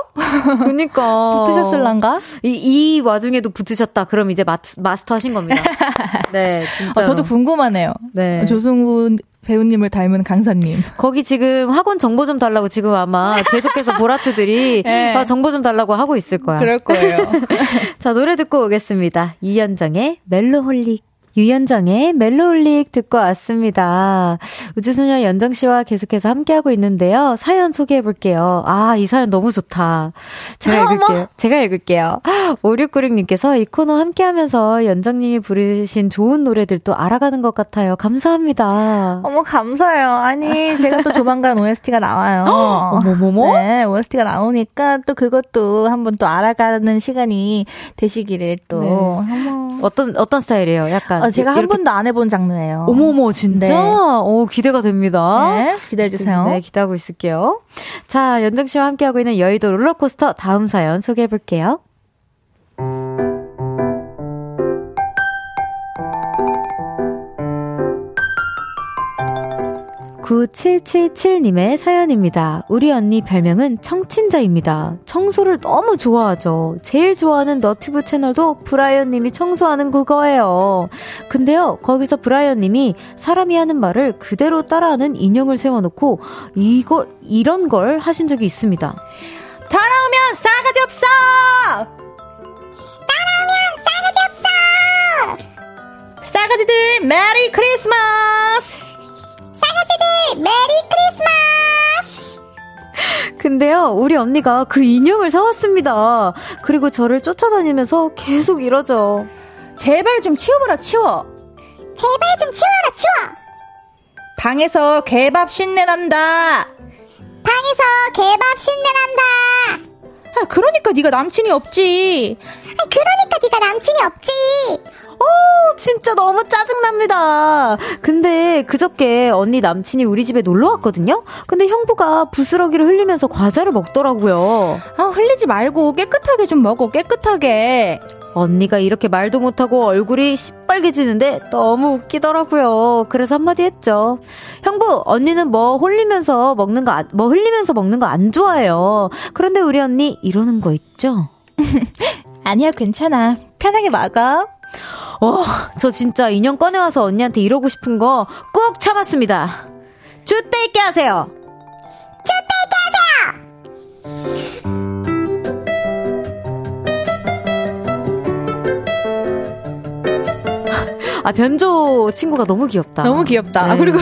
그니까. 붙으셨을란가? 이, 이 와중에도 붙으셨다. 그럼 이제 마, 마스터 하신 겁니다. 네, 진짜. 아, 저도 궁금하네요. 네. 조승우 배우님을 닮은 강사님. 거기 지금 학원 정보 좀 달라고 지금 아마 계속해서 보라트들이 네. 아, 정보 좀 달라고 하고 있을 거야. 그럴 거예요. 자, 노래 듣고 오겠습니다. 이현정의 멜로홀릭. 유연정의 멜로울릭 듣고 왔습니다. 우주소녀 연정 씨와 계속해서 함께하고 있는데요. 사연 소개해 볼게요. 아, 이 사연 너무 좋다. 제가 읽을게요. 제가 읽을게요. 5696님께서 이 코너 함께 하면서 연정님이 부르신 좋은 노래들도 알아가는 것 같아요. 감사합니다. 어머, 감사해요. 아니, 제가 또 조만간 OST가 나와요. 어머머머? 네, OST가 나오니까 또 그것도 한번 또 알아가는 시간이 되시기를 또. 네. 어떤, 어떤 스타일이에요? 약간. 어, 제가 한. 번도 안 해본 장르예요. 어머머, 진짜? 네. 오, 기대가 됩니다. 네, 기대해주세요. 네, 기대하고 있을게요. 자, 연정 씨와 함께하고 있는 여의도 롤러코스터 다음 사연 소개해볼게요. 9777님의 사연입니다. 우리 언니 별명은 청친자입니다. 청소를 너무 좋아하죠. 제일 좋아하는 너튜브 채널도 브라이언 님이 청소하는 그거예요. 근데요, 거기서 브라이언 님이 사람이 하는 말을 그대로 따라하는 인형을 세워놓고 이거 이런 걸 하신 적이 있습니다. 돌아오면 싸가지 없어! 따라오면 싸가지 없어! 싸가지들 Merry Christmas! Merry Christmas! 근데요, 우리 언니가 그 인형을 사왔습니다. 그리고 저를 쫓아다니면서 계속 이러죠. 제발 좀 치워보라, 치워. 제발 좀 치워라, 치워. 방에서 개밥 쉰내 난다. 방에서 개밥 쉰내 난다. 아, 그러니까 네가 남친이 없지. 아, 그러니까 네가 남친이 없지. 어, 진짜 너무 짜증납니다. 근데 그저께 언니 남친이 우리 집에 놀러 왔거든요? 근데 형부가 부스러기를 흘리면서 과자를 먹더라고요. 아, 흘리지 말고 깨끗하게 좀 먹어, 깨끗하게. 언니가 이렇게 말도 못하고 얼굴이 시빨개지는데 너무 웃기더라고요. 그래서 한마디 했죠. 형부, 언니는 뭐 흘리면서 먹는 거, 안, 뭐 흘리면서 먹는 거 안 좋아해요. 그런데 우리 언니 이러는 거 있죠? 아니야, 괜찮아. 편하게 먹어. 어, 저 진짜 인형 꺼내와서 언니한테 이러고 싶은 거 꾹 참았습니다. 주대 있게 하세요! 주대 있게 하세요! 아, 변조 친구가 너무 귀엽다. 너무 귀엽다. 네. 그리고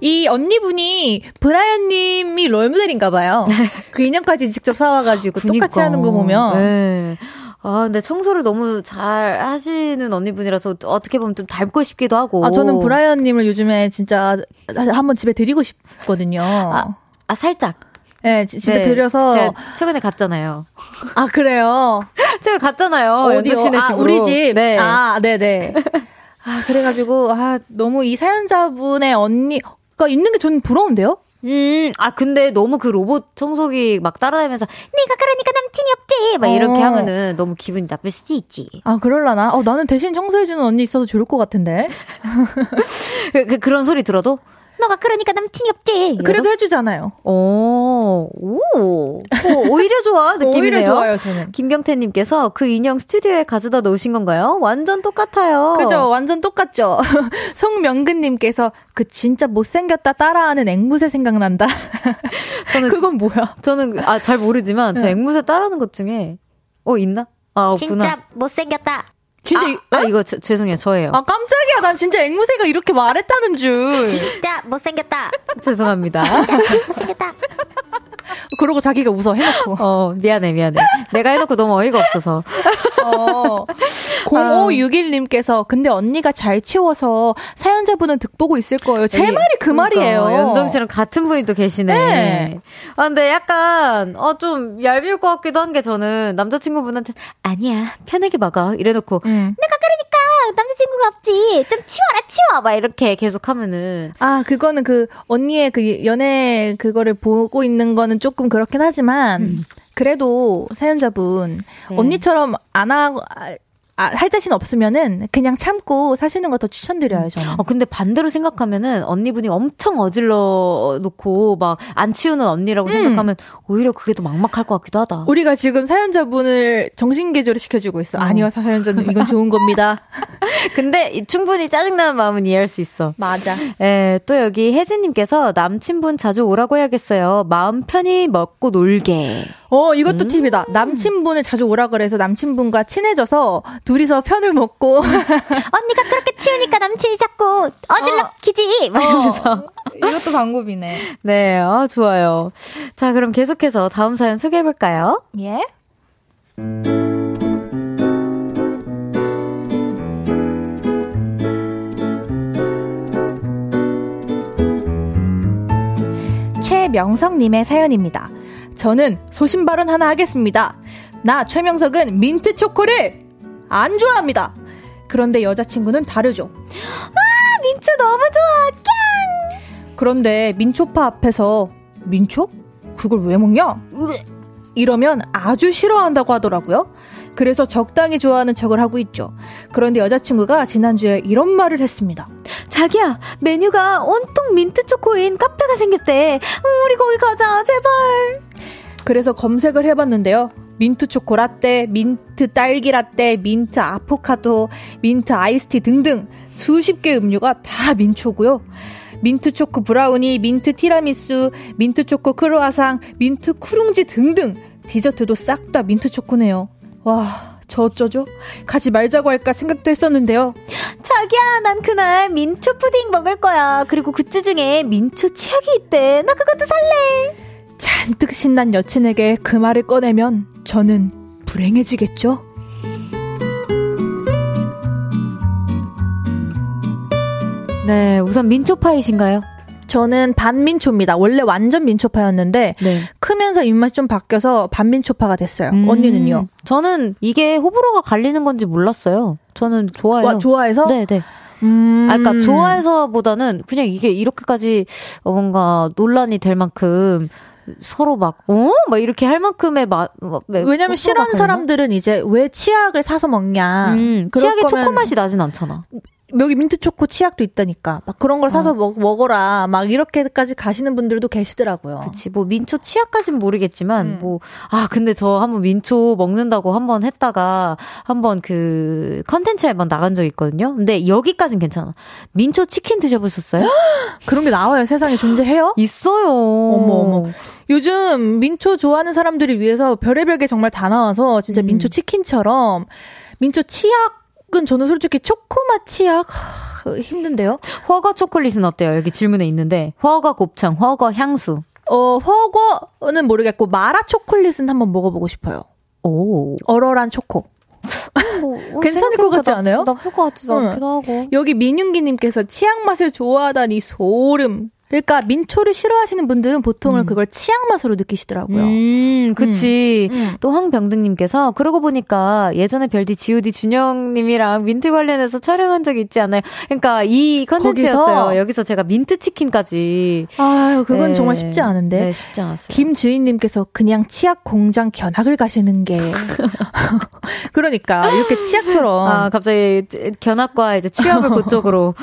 이 언니분이 브라이언님이 롤모델인가 봐요. 그 인형까지 직접 사와가지고 그니까. 똑같이 하는 거 보면. 네. 아, 근데 청소를 너무 잘 하시는 언니분이라서 어떻게 보면 좀 닮고 싶기도 하고. 아, 저는 브라이언님을 요즘에 진짜 한번 집에 드리고 싶거든요. 아, 아 살짝. 네, 지- 집에 네, 들여서. 최근에 갔잖아요. 아, 그래요? 최근에 갔잖아요. 어디요? 씨네 아, 집으로. 우리 집? 네. 아, 네 네. 아, 그래가지고, 아, 너무 이 사연자분의 언니가 있는 게 저는 부러운데요? 음, 아, 근데 너무 그 로봇 청소기 막 따라다니면서, 네가 그러니까 남친이 없지! 막 이렇게 어. 하면은 너무 기분이 나쁠 수도 있지. 아, 그럴라나? 어, 나는 대신 청소해주는 언니 있어서 좋을 것 같은데. 그, 그, 그런 소리 들어도, 너가 그러니까 남친이 없지! 그래도 해주잖아요. 오, 오, 오, 오 히려 좋아, 느낌이네요. 오히려 좋아요, 저는. 김경태님께서 그 인형 스튜디오에 가져다 놓으신 건가요? 완전 똑같아요. 그죠? 완전 똑같죠? 송명근님께서 그 진짜 못생겼다 따라하는 앵무새 생각난다. 저는, 그건 뭐야? 저는, 그- 아, 잘 모르지만, 저 네. 앵무새 따라하는 것 중에, 어, 있나? 아, 없구나. 진짜 못생겼다. 진짜, 아, 이- 아, 이거 저- 죄송해요. 저예요. 아, 깜짝이야. 난 진짜 앵무새가 이렇게 말했다는 줄. 진짜 못생겼다. 죄송합니다. 못생겼다. 그러고 자기가 웃어 해놓고. 어, 미안해, 미안해. 내가 해놓고 너무 어이가 없어서. 어. 0561님께서 근데 언니가 잘 치워서 사연자분은 득보고 있을 거예요. 제 여기- 말이 그 그러니까, 말이에요. 연정 씨랑 같은 분이 또 계시네. 네. 아, 근데 약간, 어, 좀 얄미울 것 같기도 한 게 저는 남자친구분한테, 아니야, 편하게 먹어. 이래놓고, 음. 내가 그러니까 남자친구가 없지. 좀 치워라, 치워. 막 이렇게 계속 하면은. 아, 그거는 그 언니의 그 연애 그거를 보고 있는 거는 조금 그렇긴 하지만 그래도 사연자분 네. 언니처럼 안 하고 아, 아, 할 자신 없으면은 그냥 참고 사시는 거 더 추천드려요, 저는. 어, 근데 반대로 생각하면은 언니분이 엄청 어질러 놓고 막 안 치우는 언니라고 생각하면 오히려 그게 더 막막할 것 같기도 하다. 우리가 지금 사연자분을 정신 개조를 시켜주고 있어. 아니요, 사연자는 이건 좋은 겁니다. 근데 이- 충분히 짜증나는 마음은 이해할 수 있어. 맞아. 예, 또 여기 혜진님께서 남친분 자주 오라고 해야겠어요. 마음 편히 먹고 놀게. 어, 이것도 팁이다. 남친분을 자주 오라 그래서 남친분과 친해져서 둘이서 편을 먹고 언니가 그렇게 치우니까 남친이 자꾸 어질러키지. 막 이러면서. 이것도 방법이네. 네, 아, 좋아요. 자, 그럼 계속해서 다음 사연 소개해 볼까요? 예? 최명석님의 사연입니다. 저는 소신 발언 하나 하겠습니다. 나 최명석은 민트 초코를 안 좋아합니다. 그런데 여자친구는 다르죠. 민초 너무 좋아. 그런데 민초파 앞에서 민초? 그걸 왜 먹냐? 이러면 아주 싫어한다고 하더라고요. 그래서 적당히 좋아하는 척을 하고 있죠. 그런데 여자친구가 지난주에 이런 말을 했습니다. 자기야, 메뉴가 온통 민트 초코인 카페가 생겼대. 음, 우리 거기 가자, 제발. 그래서 검색을 해봤는데요. 민트 초코 라떼, 민트 딸기 라떼, 민트 아포가토, 민트 아이스티 등등 수십 개 음료가 다 민초고요. 민트 초코 브라우니, 민트 티라미수, 민트 초코 크로아상, 민트 크룽지 등등 디저트도 싹 다 민트 초코네요. 와, 저 어쩌죠? 가지 말자고 할까 생각도 했었는데요. 자기야, 난 그날 민초 푸딩 먹을 거야. 그리고 굿즈 중에 민초 치약이 있대. 나 그것도 살래. 잔뜩 신난 여친에게 그 말을 꺼내면 저는 불행해지겠죠? 네, 우선 민초파이신가요? 저는 반민초입니다. 원래 완전 민초파였는데 네. 크면서 입맛이 좀 바뀌어서 반민초파가 됐어요. 음. 언니는요? 저는 이게 호불호가 갈리는 건지 몰랐어요. 저는 좋아해요. 와, 좋아해서? 네, 네. 음. 아, 그러니까 좋아해서보다는 그냥 이게 이렇게까지 어, 뭔가 논란이 될 만큼 서로 막, 어? 막 이렇게 할 만큼의 맛. 왜냐면 싫어하는 사람들은 이제 왜 치약을 사서 먹냐. 음, 치약에 초코 맛이 나진 않잖아. 여기 민트 초코 치약도 있다니까. 막 그런 걸 사서 어. 먹, 먹어라. 막 이렇게까지 가시는 분들도 계시더라고요. 그치. 뭐 민초 치약까진 모르겠지만, 음. 뭐, 아, 근데 저 한번 민초 먹는다고 한번 했다가, 한번 그 컨텐츠에 한번 나간 적 있거든요. 근데 여기까진 괜찮아. 민초 치킨 드셔보셨어요? 그런 게 나와요. 세상에 존재해요? 있어요. 어머, 어머. 요즘 민초 좋아하는 사람들을 위해서 별의별 게 정말 다 나와서 진짜 음. 민초 치킨처럼 민초 치약 은 저는 솔직히 초코맛 치약 힘든데요. 허거 초콜릿은 어때요? 여기 질문에 있는데 허거 곱창, 허거 향수. 어 허거는 모르겠고 마라 초콜릿은 한번 먹어보고 싶어요. 오 얼얼한 초코. 어, 괜찮을 것 같지 않아요? 나쁠 것 같지도 않기도 하고. 여기 민윤기님께서 치약 맛을 좋아하다니 소름. 그러니까 민초를 싫어하시는 분들은 보통은 음. 그걸 치약 맛으로 느끼시더라고요. 음, 그치. 음. 음. 또 황병등님께서 그러고 보니까 예전에 별디 지오디 준영님이랑 민트 관련해서 촬영한 적이 있지 않나요? 그러니까 이 컨텐츠였어요. 여기서 제가 민트 치킨까지. 아유, 그건 네. 정말 쉽지 않은데. 네, 쉽지 않았어요. 김주인님께서 그냥 치약 공장 견학을 가시는 게. 그러니까 이렇게 치약처럼. 아, 갑자기 견학과 이제 취업을 그쪽으로.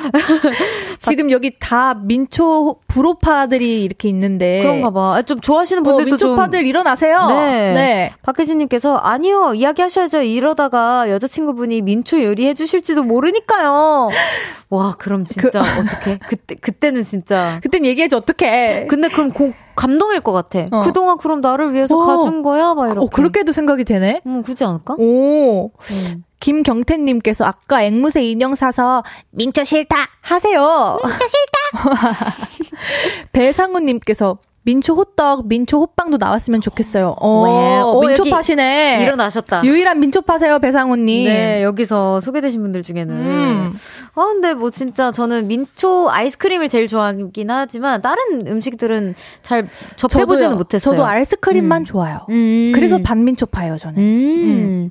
지금 여기 다 민초 불호파들이 이렇게 있는데 그런가 봐. 아, 좀 좋아하시는 어, 분들도 어, 민초파들 좀 일어나세요. 네. 네. 박혜진님께서 아니요 이야기하셔야죠. 이러다가 여자친구분이 민초 요리해 주실지도 모르니까요. 와 그럼 진짜 그, 어떻게 그때 그때는 진짜 그땐 얘기해줘 어떻게. 근데 그럼 고, 감동일 것 같아. 어. 그동안 그럼 나를 위해서 오. 가준 거야? 막 이렇게. 어, 그렇게도 생각이 되네? 음, 그지 않을까? 오. 음. 김경태님께서 아까 앵무새 인형 사서 민초 싫다 하세요. 민초 싫다. 배상우님께서 민초 호떡, 민초 호빵도 나왔으면 좋겠어요. 어, 어 민초 파시네. 일어나셨다. 유일한 민초 파세요, 배상우님. 네, 여기서 소개되신 분들 중에는. 음. 아, 근데 뭐 진짜 저는 민초 아이스크림을 제일 좋아하긴 하지만 다른 음식들은 잘 접해보지는 못했어요. 저도 아이스크림만 음. 좋아요. 음. 그래서 반민초 파예요, 저는. 음. 음.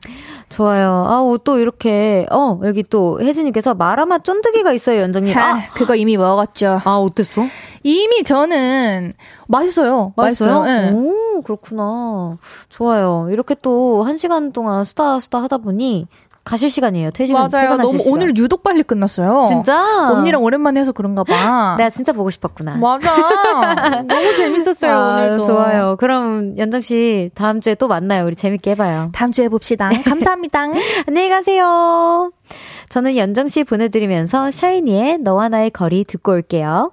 좋아요. 아, 또 이렇게, 어, 여기 또 혜진님께서 마라맛 쫀득이가 있어요, 연정님. 아, 그거 이미 먹었죠. 아, 어땠어? 이미 저는 맛있어요. 맛있어요? 네. 오, 그렇구나. 좋아요. 이렇게 또 한 시간 동안 수다 수다 하다 보니 가실 시간이에요. 퇴근 맞아요. 너무 시간. 오늘 유독 빨리 끝났어요. 진짜? 언니랑 오랜만에 해서 그런가 봐. 내가 진짜 보고 싶었구나. 맞아. 너무 재밌었어요, 아, 오늘도. 좋아요. 그럼 연정 씨 다음 주에 또 만나요. 우리 재밌게 해 봐요. 다음 주에 봅시다. 감사합니다. 안녕히 가세요. 저는 연정 씨 보내 드리면서 샤이니의 너와 나의 거리 듣고 올게요.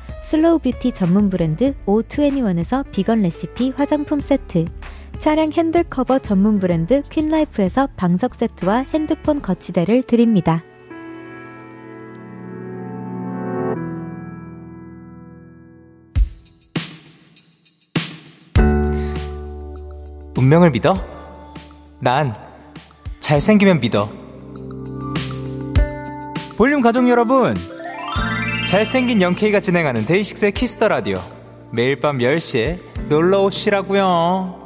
slow beauty 전문 브랜드 O21에서 비건 레시피 화장품 세트, 차량 핸들 커버 전문 브랜드 퀸라이프에서 방석 세트와 핸드폰 거치대를 드립니다. 운명을 믿어? 난 잘생기면 믿어. 볼륨 가족 여러분, 잘생긴 영케이가 진행하는 데이식스의 키스 더 라디오. 매일 밤 10시에 놀러 오시라고요.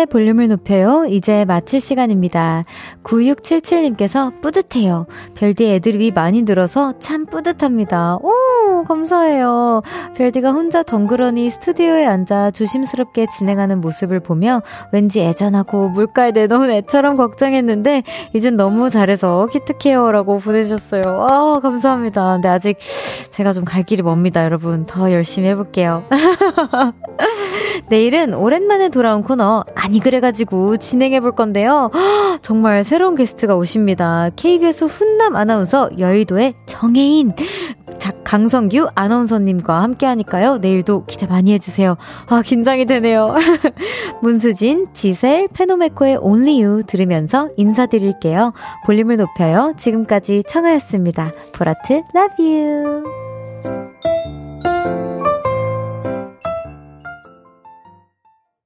청하의 볼륨을 높여요. 이제 마칠 시간입니다. 9677님께서 뿌듯해요. 별디 애드립이 많이 늘어서 참 뿌듯합니다. 오, 감사해요. 별디가 혼자 덩그러니 스튜디오에 앉아 조심스럽게 진행하는 모습을 보며 왠지 애잔하고 물가에 내놓은 애처럼 걱정했는데 이젠 너무 잘해서 기특해요라고 보내주셨어요. 아, 감사합니다. 근데 아직 제가 좀 갈 길이 멉니다, 여러분. 더 열심히 해볼게요. 내일은 오랜만에 돌아온 코너 아니 그래가지고 진행해 볼 건데요. 정말 새로운 게스트가 오십니다. KBS 훈남 아나운서 여의도의 정혜인 강성규 아나운서님과 함께 하니까요. 내일도 기대 많이 해주세요. 아, 긴장이 되네요. 문수진, 지셀, 페노메코의 Only You 들으면서 인사드릴게요. 볼륨을 높여요. 지금까지 청하였습니다. 보라트, love you.